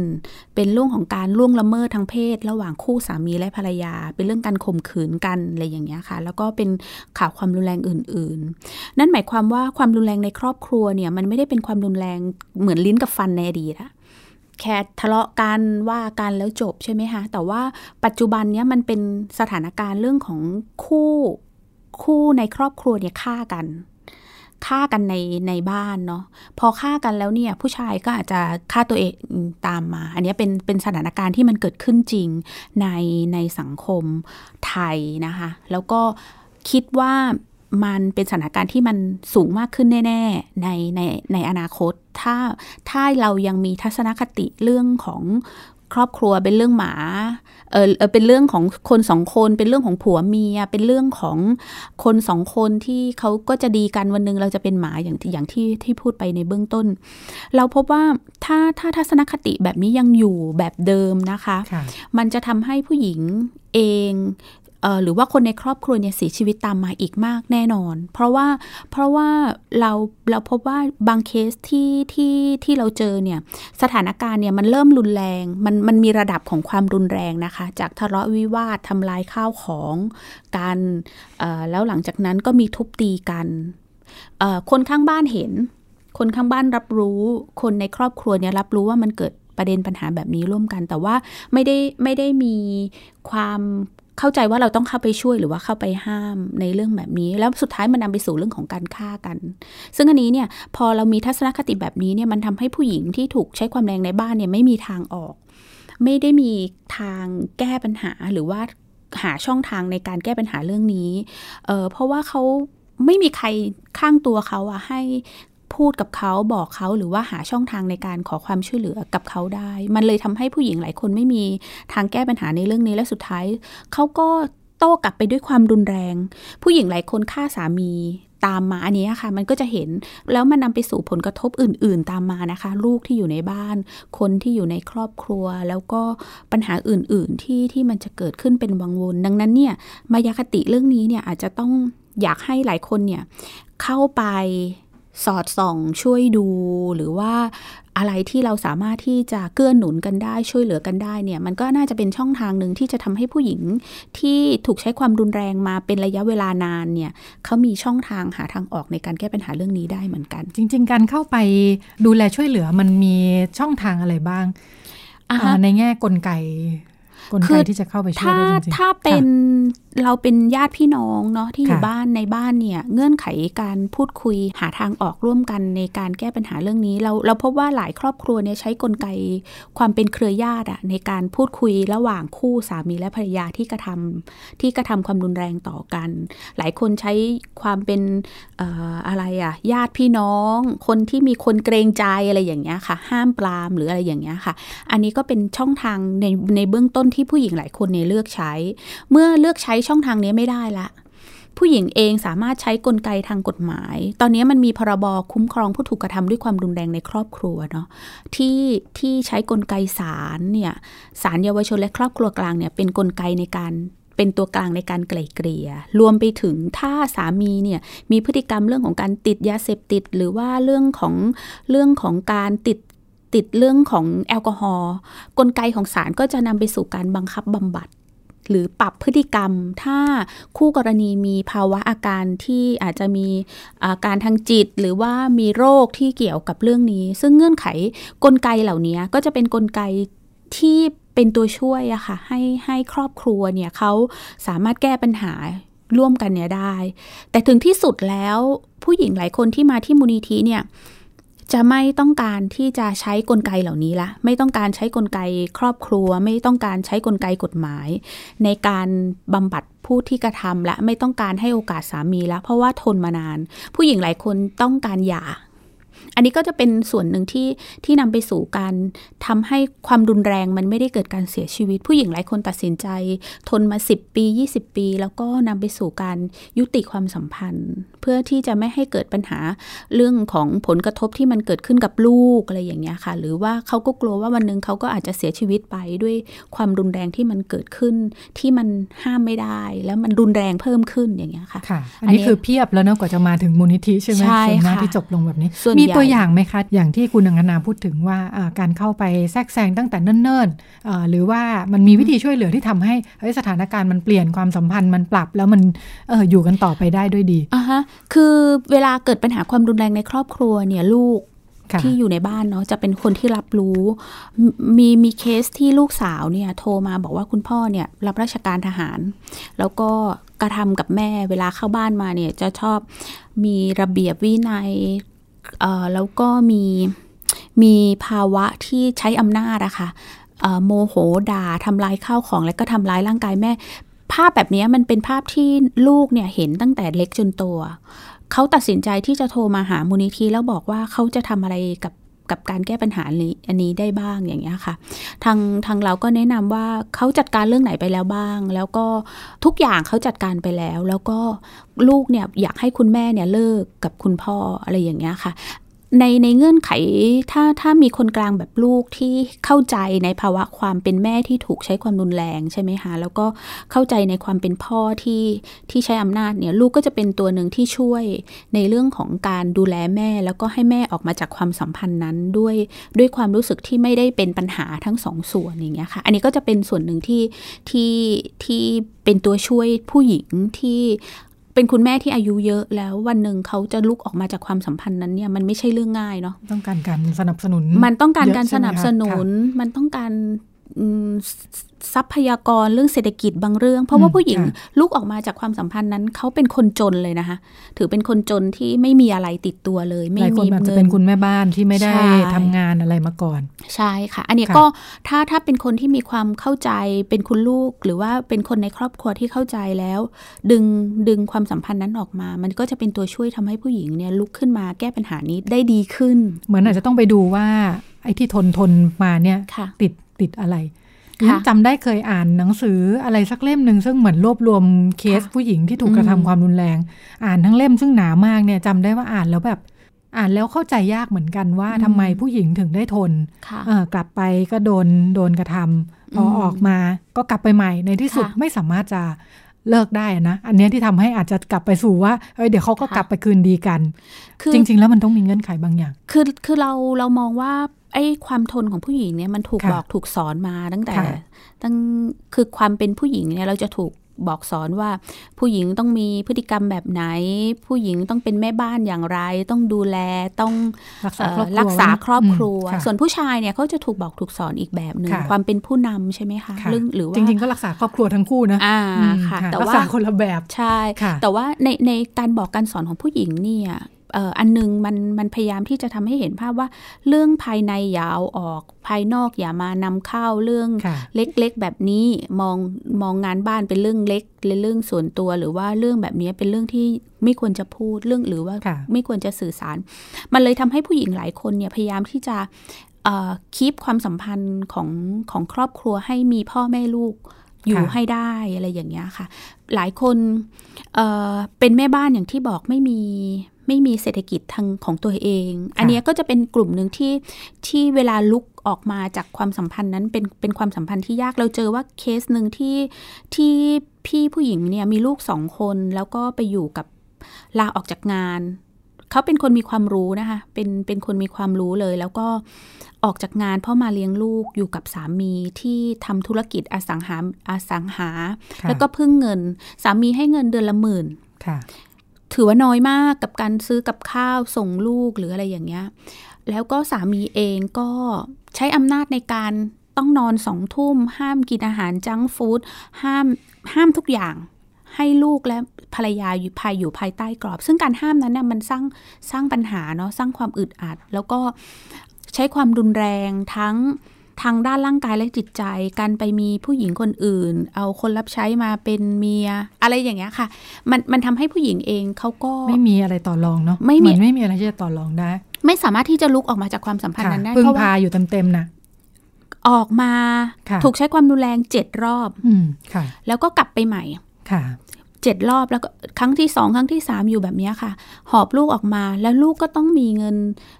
เป็นเรื่องของการล่วงละเมิดทางเพศ ระหว่างคู่สามีและภรรยา เป็นเรื่องการข่มขืนกันอะไรอย่างเงี้ยค่ะ แล้วก็เป็นข่าวความรุนแรงอื่น ๆ นั่นหมายความว่าความรุนแรงในครอบครัวเนี่ยมันไม่ได้เป็นความรุนแรงเหมือนลิ้นกับฟันในอดีตอะแค่ทะเลาะกันว่ากันแล้วจบใช่ไหมคะแต่ว่าปัจจุบันเนี้ยมันเป็นสถานการณ์เรื่องของคู่คู่ในครอบครัวเนี่ยฆ่ากัน ฆ่ากันในในบ้านเนาะพอฆ่ากันแล้วเนี่ย ผู้ชายก็อาจจะฆ่าตัวเองตามมา อันนี้เป็นเป็นสถานการณ์ที่มันเกิดขึ้นจริงในในสังคมไทยนะคะ แล้วก็คิดว่ามันเป็นสถานการณ์ที่มันสูงมากขึ้นแน่ ๆ ในในในอนาคต ถ้าถ้าเรายังมีทัศนคติเรื่องของ ครอบครัวเป็นเรื่องหมาเออเออเป็นเรื่องของคนสองคนเป็นเรื่องของผัวเมีย เป็นเรื่องของคนสองคนที่เขาก็จะดีกันวันหนึงเราจะเป็นหมาอย่างที่อย่างที่ที่พูดไปในเบื้องต้น เราพบว่าถ้าถ้าทัศนคติแบบนี้ยังอยู่แบบเดิมนะคะค่ะมันจะทำให้ผู้หญิงเองเอ่อ หรือว่าคนในครอบครัวเนี่ยเสียชีวิตตามมาอีกมากแน่นอน เพราะว่าเพราะว่าเราเราพบว่าบางเคสที่ที่ที่เราเจอเนี่ยสถานการณ์เนี่ยมันเริ่มรุนแรงมันมันมีระดับของความรุนแรงนะคะ จากทะเลาะวิวาททำลายข้าวของกันแล้วหลังจากนั้นก็มีทุบตีกัน คนข้างบ้านเห็น คนข้างบ้านรับรู้ คนในครอบครัวเนี่ยรับรู้ว่ามันเกิดประเด็นปัญหาแบบนี้ร่วมกัน แต่ว่าไม่ได้ไม่ได้มีความ เข้าใจว่าเราต้องเข้าไปช่วยหรือว่าเข้าไปห้ามในเรื่องแบบนี้ แล้วสุดท้ายมันนำไปสู่เรื่องของการฆ่ากัน ซึ่งอันนี้เนี่ยพอเรามีทัศนคติแบบนี้เนี่ยมันทำให้ผู้หญิงที่ถูกใช้ความแรงในบ้านเนี่ยไม่มีทางออก ไม่ได้มีทางแก้ปัญหาหรือว่าหาช่องทางในการแก้ปัญหาเรื่องนี้เออเพราะว่าเขาไม่มีใครข้างตัวเขาอะให้ พูดกับเขาบอกเขาหรือว่าหาช่องทางในการขอความช่วยเหลือกับเขาได้ มันเลยทำให้ผู้หญิงหลายคนไม่มีทางแก้ปัญหาในเรื่องนี้และสุดท้ายเขาก็โต้กลับไปด้วยความรุนแรง ผู้หญิงหลายคนฆ่าสามีตามมาอันนี้ค่ะ มันก็จะเห็นแล้วมันนำไปสู่ผลกระทบอื่น ๆ ตามมานะคะ ลูกที่อยู่ในบ้าน คนที่อยู่ในครอบครัว แล้วก็ปัญหาอื่น ๆ ที่ที่มันจะเกิดขึ้นเป็นวังวนดังนั้นเนี่ยมายาคติเรื่องนี้เนี่ยอาจจะต้องอยากให้หลายคนเนี่ยเข้าไป สอดส่องช่วยดูหรือว่าอะไรที่เราสามารถที่จะเกื้อหนุนกันได้ช่วยเหลือกันได้เนี่ยมันก็น่าจะเป็นช่องทางหนึ่งที่จะทำให้ผู้หญิงที่ถูกใช้ความรุนแรงมาเป็นระยะเวลานานเนี่ยเขามีช่องทางหาทางออกในการแก้ปัญหาเรื่องนี้ได้เหมือนกัน จริง ๆ การเข้าไปดูแลช่วยเหลือมันมีช่องทางอะไรบ้างอ่าฮะอ่าในแง่กลไกกลคืไกอที่จะเข้าไปช่วยถ้าได้จริงๆถ้าเป็นค่ะเราเป็นญาติพี่น้องเนาะที่อยู่ค่ะบ้านในบ้านเนี่ยเงื่อนไขการพูดคุยหาทางออกร่วมกันในการแก้ปัญหาเรื่องนี้ เราเราพบว่าหลายครอบครัวเนี่ยใช้กลไกความเป็นเครือญาติอะในการพูดคุยระหว่างคู่สามีและภรรยาที่กระทำที่กระทำความรุนแรงต่อกัน หลายคนใช้ความเป็นเอ่ออะไรอะญาติพี่น้อง คนที่มีคนเกรงใจอะไรอย่างเงี้ยค่ะ ห้ามปรามหรืออะไรอย่างเงี้ยค่ะ อันนี้ก็เป็นช่องทางในในเบื้องต้นที่ผู้หญิงหลายคนเนี่ยเลือกใช้ เมื่อเลือกใช้ช่องทางนี้ไม่ได้ละ ผู้หญิงเองสามารถใช้กลไกทางกฎหมาย ตอนนี้มันมีพรบคุ้มครองผู้ถูกกระทำด้วยความรุนแรงในครอบครัวเนาะที่ที่ใช้กลไกศาลเนี่ยศาลเยาวชนและครอบครัวกลางเนี่ยเป็นกลไกในการเป็นตัวกลางในการไกล่เกลี่ย รวมไปถึงถ้าสามีเนี่ยมีพฤติกรรมเรื่องของการติดยาเสพติด หรือว่าเรื่องของเรื่องของการติดติดเรื่องของแอลกอฮอล์กลไกของศาลก็จะนำไปสู่การบังคับบำบัด หรือปรับพฤติกรรม ถ้าคู่กรณีมีภาวะอาการที่อาจจะมีอาการทางจิต หรือว่ามีโรคที่เกี่ยวกับเรื่องนี้ ซึ่งเงื่อนไขกลไกเหล่านี้ก็จะเป็นกลไกที่เป็นตัวช่วยอะค่ะให้ให้ครอบครัวเนี่ยเขาสามารถแก้ปัญหาร่วมกันเนี่ยได้ แต่ถึงที่สุดแล้วผู้หญิงหลายคนที่มาที่มูลนิธิเนี่ย จะไม่ต้องการที่จะใช้กลไกเหล่านี้ละ ไม่ต้องการใช้กลไกครอบครัว ไม่ต้องการใช้กลไกกฎหมาย ในการบำบัดผู้ที่กระทำและไม่ต้องการให้โอกาสสามีละเพราะว่าทนมานาน ผู้หญิงหลายคนต้องการหย่า อันนี้ก็จะเป็นส่วนหนึ่งที่ที่นำไปสู่การทำให้ความรุนแรงมันไม่ได้เกิดการเสียชีวิต ผู้หญิงหลายคนตัดสินใจ ทนมา 10 ปี 20 ปี แล้วก็นำไปสู่การยุติความสัมพันธ์ เพื่อที่จะไม่ให้เกิดปัญหาเรื่องของผลกระทบที่มันเกิดขึ้นกับลูกอะไรอย่างเงี้ยค่ะ หรือว่าเขาก็กลัวว่าวันหนึ่งเขาก็อาจจะเสียชีวิตไปด้วยความรุนแรงที่มันเกิดขึ้น ที่มันห้ามไม่ได้ แล้วมันรุนแรงเพิ่มขึ้นอย่างเงี้ยค่ะค่ะ อันอันนี้นี้คือเพียบแล้วเนอะกว่าจะมาถึงมูลนิธิใช่ไหมใช่ส่วนมากค่ะที่จบลงแบบนี้ส่วนมีใหญ่ตัวอย่างไหมคะ อย่างที่คุณอังคณาพูดถึงว่าอ่าการเข้าไปแทรกแซงตั้งแต่เนิ่นๆอ่าหรือว่ามันมีวิธีช่วยเหลือที่ทำให้เฮ้ยสถานการณ์มันเปลี่ยนความสัมพันธ์มันปรับแล้วมันเอออยู่กันต่อไปได้ด้วยดีอะฮะคือเวลาเกิดปัญหาความรุนแรงในครอบครัวเนี่ยลูกค่ะที่อยู่ในบ้านเนาะจะเป็นคนที่รับรู้ มีมีเคสที่ลูกสาวเนี่ยโทรมาบอกว่าคุณพ่อเนี่ยรับราชการทหาร แล้วก็กระทำกับแม่เวลาเข้าบ้านมาเนี่ยจะชอบมีระเบียบวินัยเอ่อ แล้วก็มีมีภาวะที่ใช้อำนาจอะค่ะเอ่อโมโหด่าทำลายข้าวของ แล้วก็ทำร้ายร่างกายแม่ ภาพแบบนี้มันเป็นภาพที่ลูกเนี่ยเห็นตั้งแต่เล็กจนโตเขาตัดสินใจที่จะโทรมาหามูลนิธิแล้วบอกว่าเขาจะทำอะไรกับ กับการแก้ปัญหาอันนี้ได้บ้างอย่างเงี้ยค่ะ ทางทางเราก็แนะนำว่าเขาจัดการเรื่องไหนไปแล้วบ้าง แล้วก็ทุกอย่างเขาจัดการไปแล้ว แล้วก็ลูกเนี่ยอยากให้คุณแม่เนี่ยเลิกกับคุณพ่ออะไรอย่างเงี้ยค่ะ ในในเงื่อนไขถ้าถ้ามีคนกลางแบบลูกที่เข้าใจในภาวะความเป็นแม่ที่ถูกใช้ความรุนแรงใช่ไหมคะแล้วก็เข้าใจในความเป็นพ่อที่ที่ใช้อำนาจเนี่ยลูกก็จะเป็นตัวหนึ่งที่ช่วยในเรื่องของการดูแลแม่ แล้วก็ให้แม่ออกมาจากความสัมพันธ์นั้นด้วยด้วยความรู้สึกที่ไม่ได้เป็นปัญหาทั้งสองส่วนอย่างเงี้ยค่ะ อันนี้ก็จะเป็นส่วนหนึ่งที่ที่ที่เป็นตัวช่วยผู้หญิงที่ เป็นคุณแม่ที่อายุเยอะแล้ววันหนึ่งเขาจะลุกออกมาจากความสัมพันธ์นั้นเนี่ยมันไม่ใช่เรื่องง่ายเนาะต้องการการสนับสนุน มันต้องการการเยะสใช่ไหมนับคะสนุนค่ะมันต้องการอืม ทรัพยากรเรื่องเศรษฐกิจบางเรื่อง เพราะว่าอืมผู้หญิงค่ะลุกออกมาจากความสัมพันธ์นั้นเขาเป็นคนจนเลยนะคะ ถือเป็นคนจนที่ไม่มีอะไรติดตัวเลย ไม่หลายคนมีอาจจะเงิเป็นนคุณแม่บ้านที่ไม่ได้ใช่ทำงานอะไรมาก่อน ใช่ค่ะ อันนี้ค่ะก็ถ้าถ้าเป็นคนที่มีความเข้าใจเป็นคุณลูก หรือว่าเป็นคนในครอบครัวที่เข้าใจแล้ว ดึงดึงความสัมพันธ์นั้นออกมา มันก็จะเป็นตัวช่วยทำให้ผู้หญิงเนี่ยลุกขึ้นมาแก้ปัญหานี้ได้ดีขึ้น เหมือนอาจจะต้องไปดูว่าไอ้ที่ทนทนมาเนี่ยค่ะติด ติดอะไรค่ะจำได้เคยอ่านหนังสืออะไรสักเล่มหนึ่งซึ่งเหมือนรวบรวมเคสค่ะผู้หญิงที่ถูกกระอืทำมความรุนแรง อ่านทั้งเล่มซึ่งหนามากเนี่ยจำได้ว่าอ่านแล้วแบบ อ่านแล้วเข้าใจยากเหมือนกันว่าทำไมผู้หญิงถึงได้ทนค่ะเออกลับไปก็โดนโดนกระทำพอมออกมาก็กลับไปใหม่ในที่สุดค่ะไม่สามารถจะเลิกได้อะนะ อันเนี้ยที่ทำให้อาจจะกลับไปสู่ว่าเอ้ยเดี๋ยวเขาก็ค่ะกลับไปคืนดีกัน คือจริง ๆ แล้วมันต้องมีเงื่อนไขบางอย่าง คือคือเราเรามองว่า ไอ้ความทนของผู้หญิงเนี่ยมันถูกค่ะบอกถูกสอนมาตั้งแต่ค่ะตั้งคือความเป็นผู้หญิงเนี่ยเราจะถูกบอกสอนว่าผู้หญิงต้องมีพฤติกรรมแบบไหน ผู้หญิงต้องเป็นแม่บ้านอย่างไร ต้องดูแลต้องรักษาเอ่ครออบครัวรักษาครอบครัวอืมค่ะส่วนผู้ชายเนี่ยเขาจะถูกบอกถูกสอนอีกแบบหนึ่งค่ะความเป็นผู้นำใช่ไหมคะค่ะเรื่องหรือว่าจริงๆก็รักษาครอบครัวทั้งคู่นะอ่าอืมค่ะ แต่รักว่าษาคนละแบบใช่ค่ะแต่ว่าในในการบอกการสอนของผู้หญิงเนี่ยเอ่ออันหนึงมันมันพยายามที่จะทำให้เห็นภาพว่าเรื่องภายในอย่าเอาออกภายนอกอย่ามานำเข้าเรื่องค่ะเล็กๆแบบนี้มองมองงานบ้านเป็นเรื่องเล็กเป็นเรื่องส่วนตัวหรือว่าเรื่องแบบนี้เป็นเรื่องที่ไม่ควรจะพูดเรื่องหรือว่าค่ะไม่ควรจะสื่อสาร มันเลยทำให้ผู้หญิงหลายคนเนี่ยพยายามที่จะคีปความสัมพันธ์ของของครอบครัวให้มีพ่อแม่ลูกอยู่ค่ะให้ได้อะไรอย่างเงี้ยค่ะ หลายคนเอ่อเป็นแม่บ้านอย่างที่บอกไม่มี ไม่มีเศรษฐกิจทางของตัวเอง อันเนี้ยก็จะเป็นกลุ่มหนึ่งที่ที่เวลาลุกออกมาจากความสัมพันธ์นั้นเป็นเป็นความสัมพันธ์ที่ยากเราเจอว่าเคสหนึ่งที่ที่พี่ผู้หญิงเนี่ยมีลูกสองคนแล้วก็ไปอยู่กับลาออกจากงานเขาเป็นคนมีความรู้นะคะ เป็นเป็นคนมีความรู้เลย แล้วก็ออกจากงาน เพราะมาเลี้ยงลูกอยู่กับสามีที่ทำธุรกิจอสังหาอสังหาค่ะแล้วก็พึ่งเงิน สามีให้เงินเดือนละหมื่นค่ะ ถือว่าน้อยมากกับการซื้อกับข้าวส่งลูกหรืออะไรอย่างเงี้ย แล้วก็สามีเองก็ใช้อำนาจในการต้องนอนสองทุ่ม ห้ามกินอาหารจังฟู้ดห้ามห้ามทุกอย่างให้ลูกและภรรยาอยู่ภายอยู่ภายใต้กรอบ ซึ่งการห้ามนั้นน่ะมันสร้างสร้างปัญหาเนาะสร้างความอึดอัด แล้วก็ใช้ความรุนแรงทั้ง ทางด้านร่างกายและจิตใจ การไปมีผู้หญิงคนอื่น เอาคนรับใช้มาเป็นเมีย อะไรอย่างเงี้ยค่ะ มันมันทำให้ผู้หญิงเองเขาก็ไม่มีอะไรต่อรองเนาะไม่มีเหอนไม่มีอะไรที่จะต่อรองได้ ไม่สามารถที่จะลุกออกมาจากความสัมพันธ์ค่ะนั้นได้พึ่งเพราะว่าพาอยู่เต็มๆนะออกมาค่ะถูกใช้ความรุนแรงเจ็ดรอบอืมค่ะแล้วก็กลับไปใหม่ค่ะเจ็ดรอบแล้วก็ครั้งที่สองครั้งที่สามอยู่แบบเนี้ยค่ะ หอบลูกออกมาแล้วลูกก็ต้องมีเงินเอ่อ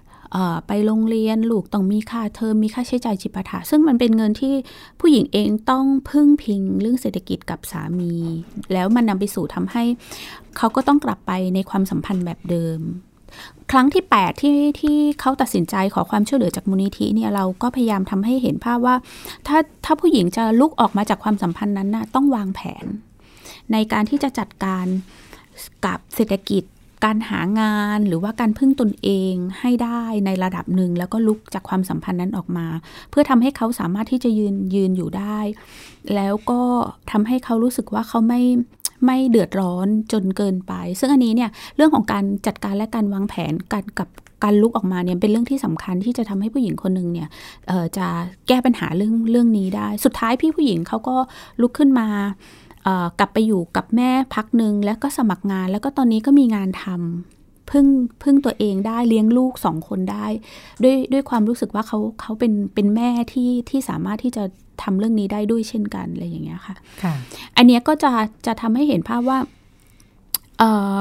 ไปโรงเรียนลูกต้องมีค่าเทอมมีค่าใช้จ่ายจิปาถะซึ่งมันเป็นเงินที่ผู้หญิงเองต้องพึ่งพิงเรื่องเศรษฐกิจกับสามี แล้วมันนำไปสู่ทำให้เขาก็ต้องกลับไปในความสัมพันธ์แบบเดิมครั้งที่ 8 ที่ที่เขาตัดสินใจขอความช่วยเหลือจากมูลนิธิเนี่ยเราก็พยายามทำให้เห็นภาพว่า ถ้าถ้าผู้หญิงจะลุกออกมาจากความสัมพันธ์นั้นน่ะต้องวางแผน ในการที่จะจัดการกับเศรษฐกิจ การหางานหรือว่าการพึ่งตนเองให้ได้ในระดับหนึ่ง แล้วก็ลุกจากความสัมพันธ์นั้นออกมา เพื่อทำให้เขาสามารถที่จะยืนยืนอยู่ได้ แล้วก็ทำให้เขารู้สึกว่าเขาไม่ไม่เดือดร้อนจนเกินไป ซึ่งอันนี้เนี่ยเรื่องของการจัดการและการวางแผนการกับการลุกออกมาเนี่ยเป็นเรื่องที่สำคัญที่จะทำให้ผู้หญิงคนหนึ่งเนี่ยจะแก้ปัญหาเรื่องเรื่องนี้ได้ สุดท้ายพี่ผู้หญิงเขาก็ลุกขึ้นมา กลับไปอยู่กับแม่พักหนึ่งแล้วก็สมัครงาน แล้วก็ตอนนี้ก็มีงานทำพึ่งพึ่งตัวเองได้เลี้ยงลูกสองคนได้ ด้วยด้วยความรู้สึกว่าเขาเขาเป็นเป็นแม่ที่ที่สามารถที่จะทำเรื่องนี้ได้ด้วยเช่นกันอะไรอย่างเงี้ยค่ะค่ะ อันเนี้ยก็จะจะทำให้เห็นภาพว่าเอ่อ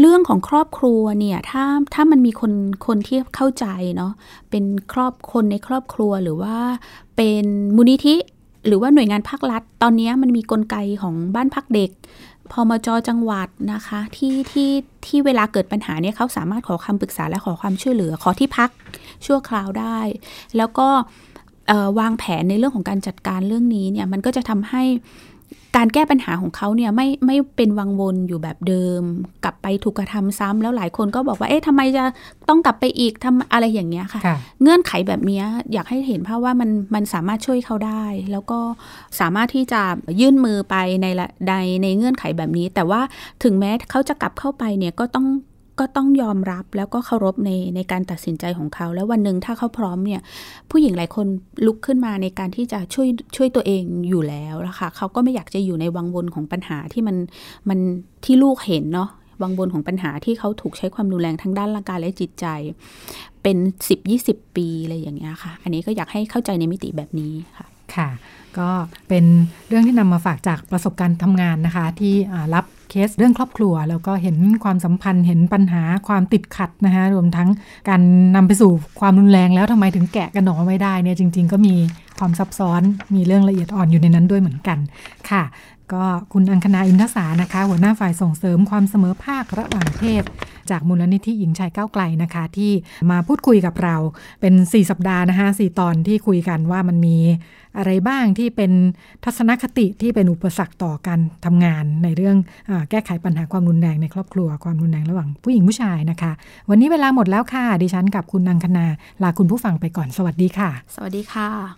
เรื่องของครอบครัวเนี่ยถ้าถ้ามันมีคนคนที่เข้าใจเนาะเป็นครอบคนในครอบครัวหรือว่าเป็นมูลนิธิ หรือว่าหน่วยงานภาครัฐ ตอนนี้มันมีกลไกของบ้านพักเด็กพมจจังหวัดนะคะที่ที่ที่เวลาเกิดปัญหาเนี่ยเขาสามารถขอคำปรึกษาและขอความช่วยเหลือขอที่พักชั่วคราวได้ แล้วก็วางแผนในเรื่องของการจัดการเรื่องนี้เนี่ยมันก็จะทำให้ การแก้ปัญหาของเขาเนี่ยไม่ไม่เป็นวังวนอยู่แบบเดิม กลับไปถูกกระทำซ้ำแล้วหลายคนก็บอกว่าเอ๊ะทำไมจะต้องกลับไปอีกทำอะไรอย่างเงี้ยค่ะค่ะเงื่อนไขแบบเนี้ยอยากให้เห็นภาพว่ามันมันสามารถช่วยเขาได้ แล้วก็สามารถที่จะยื่นมือไปในละใดในเงื่อนไขแบบนี้ แต่ว่าถึงแม้เขาจะกลับเข้าไปเนี่ยก็ต้อง ก็ต้องยอมรับแล้วก็เคารพในในการตัดสินใจของเขา แล้ววันหนึ่งถ้าเขาพร้อมเนี่ยผู้หญิงหลายคนลุกขึ้นมาในการที่จะช่วยช่วยตัวเองอยู่แล้วละค่ะเขาก็ไม่อยากจะอยู่ในวังวนของปัญหาที่มันมันที่ลูกเห็นเนาะวังวนของปัญหาที่เขาถูกใช้ความรุนแรงทั้งด้านร่างกายและจิตใจ เป็น 10-20 ปีอะไรอย่างเงี้ยค่ะ อันนี้ก็อยากให้เข้าใจในมิติแบบนี้ค่ะค่ะ ก็เป็นเรื่องที่นำมาฝากจากประสบการณ์ทำงานนะคะ ที่รับ เคสเรื่องครอบครัว แล้วก็เห็นความสัมพันธ์เห็นปัญหาความติดขัดนะคะรวมทั้งการนำไปสู่ความรุนแรงแล้วทำไมถึงแกะกันหนอไม่ได้เนี่ยจริง ๆ ก็มีความซับซ้อนมีเรื่องละเอียดอ่อนอยู่ในนั้นด้วยเหมือนกันค่ะ ก็คุณอังคณาอินทศานะคะ หัวหน้าฝ่ายส่งเสริมความเสมอภาคระหว่างเพศ จากมูลนิธิหญิงชายก้าวไกลนะคะ ที่มาพูดคุยกับเราเป็น 4 สัปดาห์นะคะ4ตอนที่คุยกันว่ามันมีอะไรบ้างที่เป็นทัศนคติที่เป็นอุปสรรคต่อการทำงานในเรื่องอแก้ไขปัญหาความรุนแรงในครอบครัวความรุนแรงระหว่างผู้หญิงผู้ชายนะคะ วันนี้เวลาหมดแล้วค่ะดิฉันกับคุณอังคณาลาคุณผู้ฟังไปก่อนสวัสดีค่ะ สวัสดีค่ะ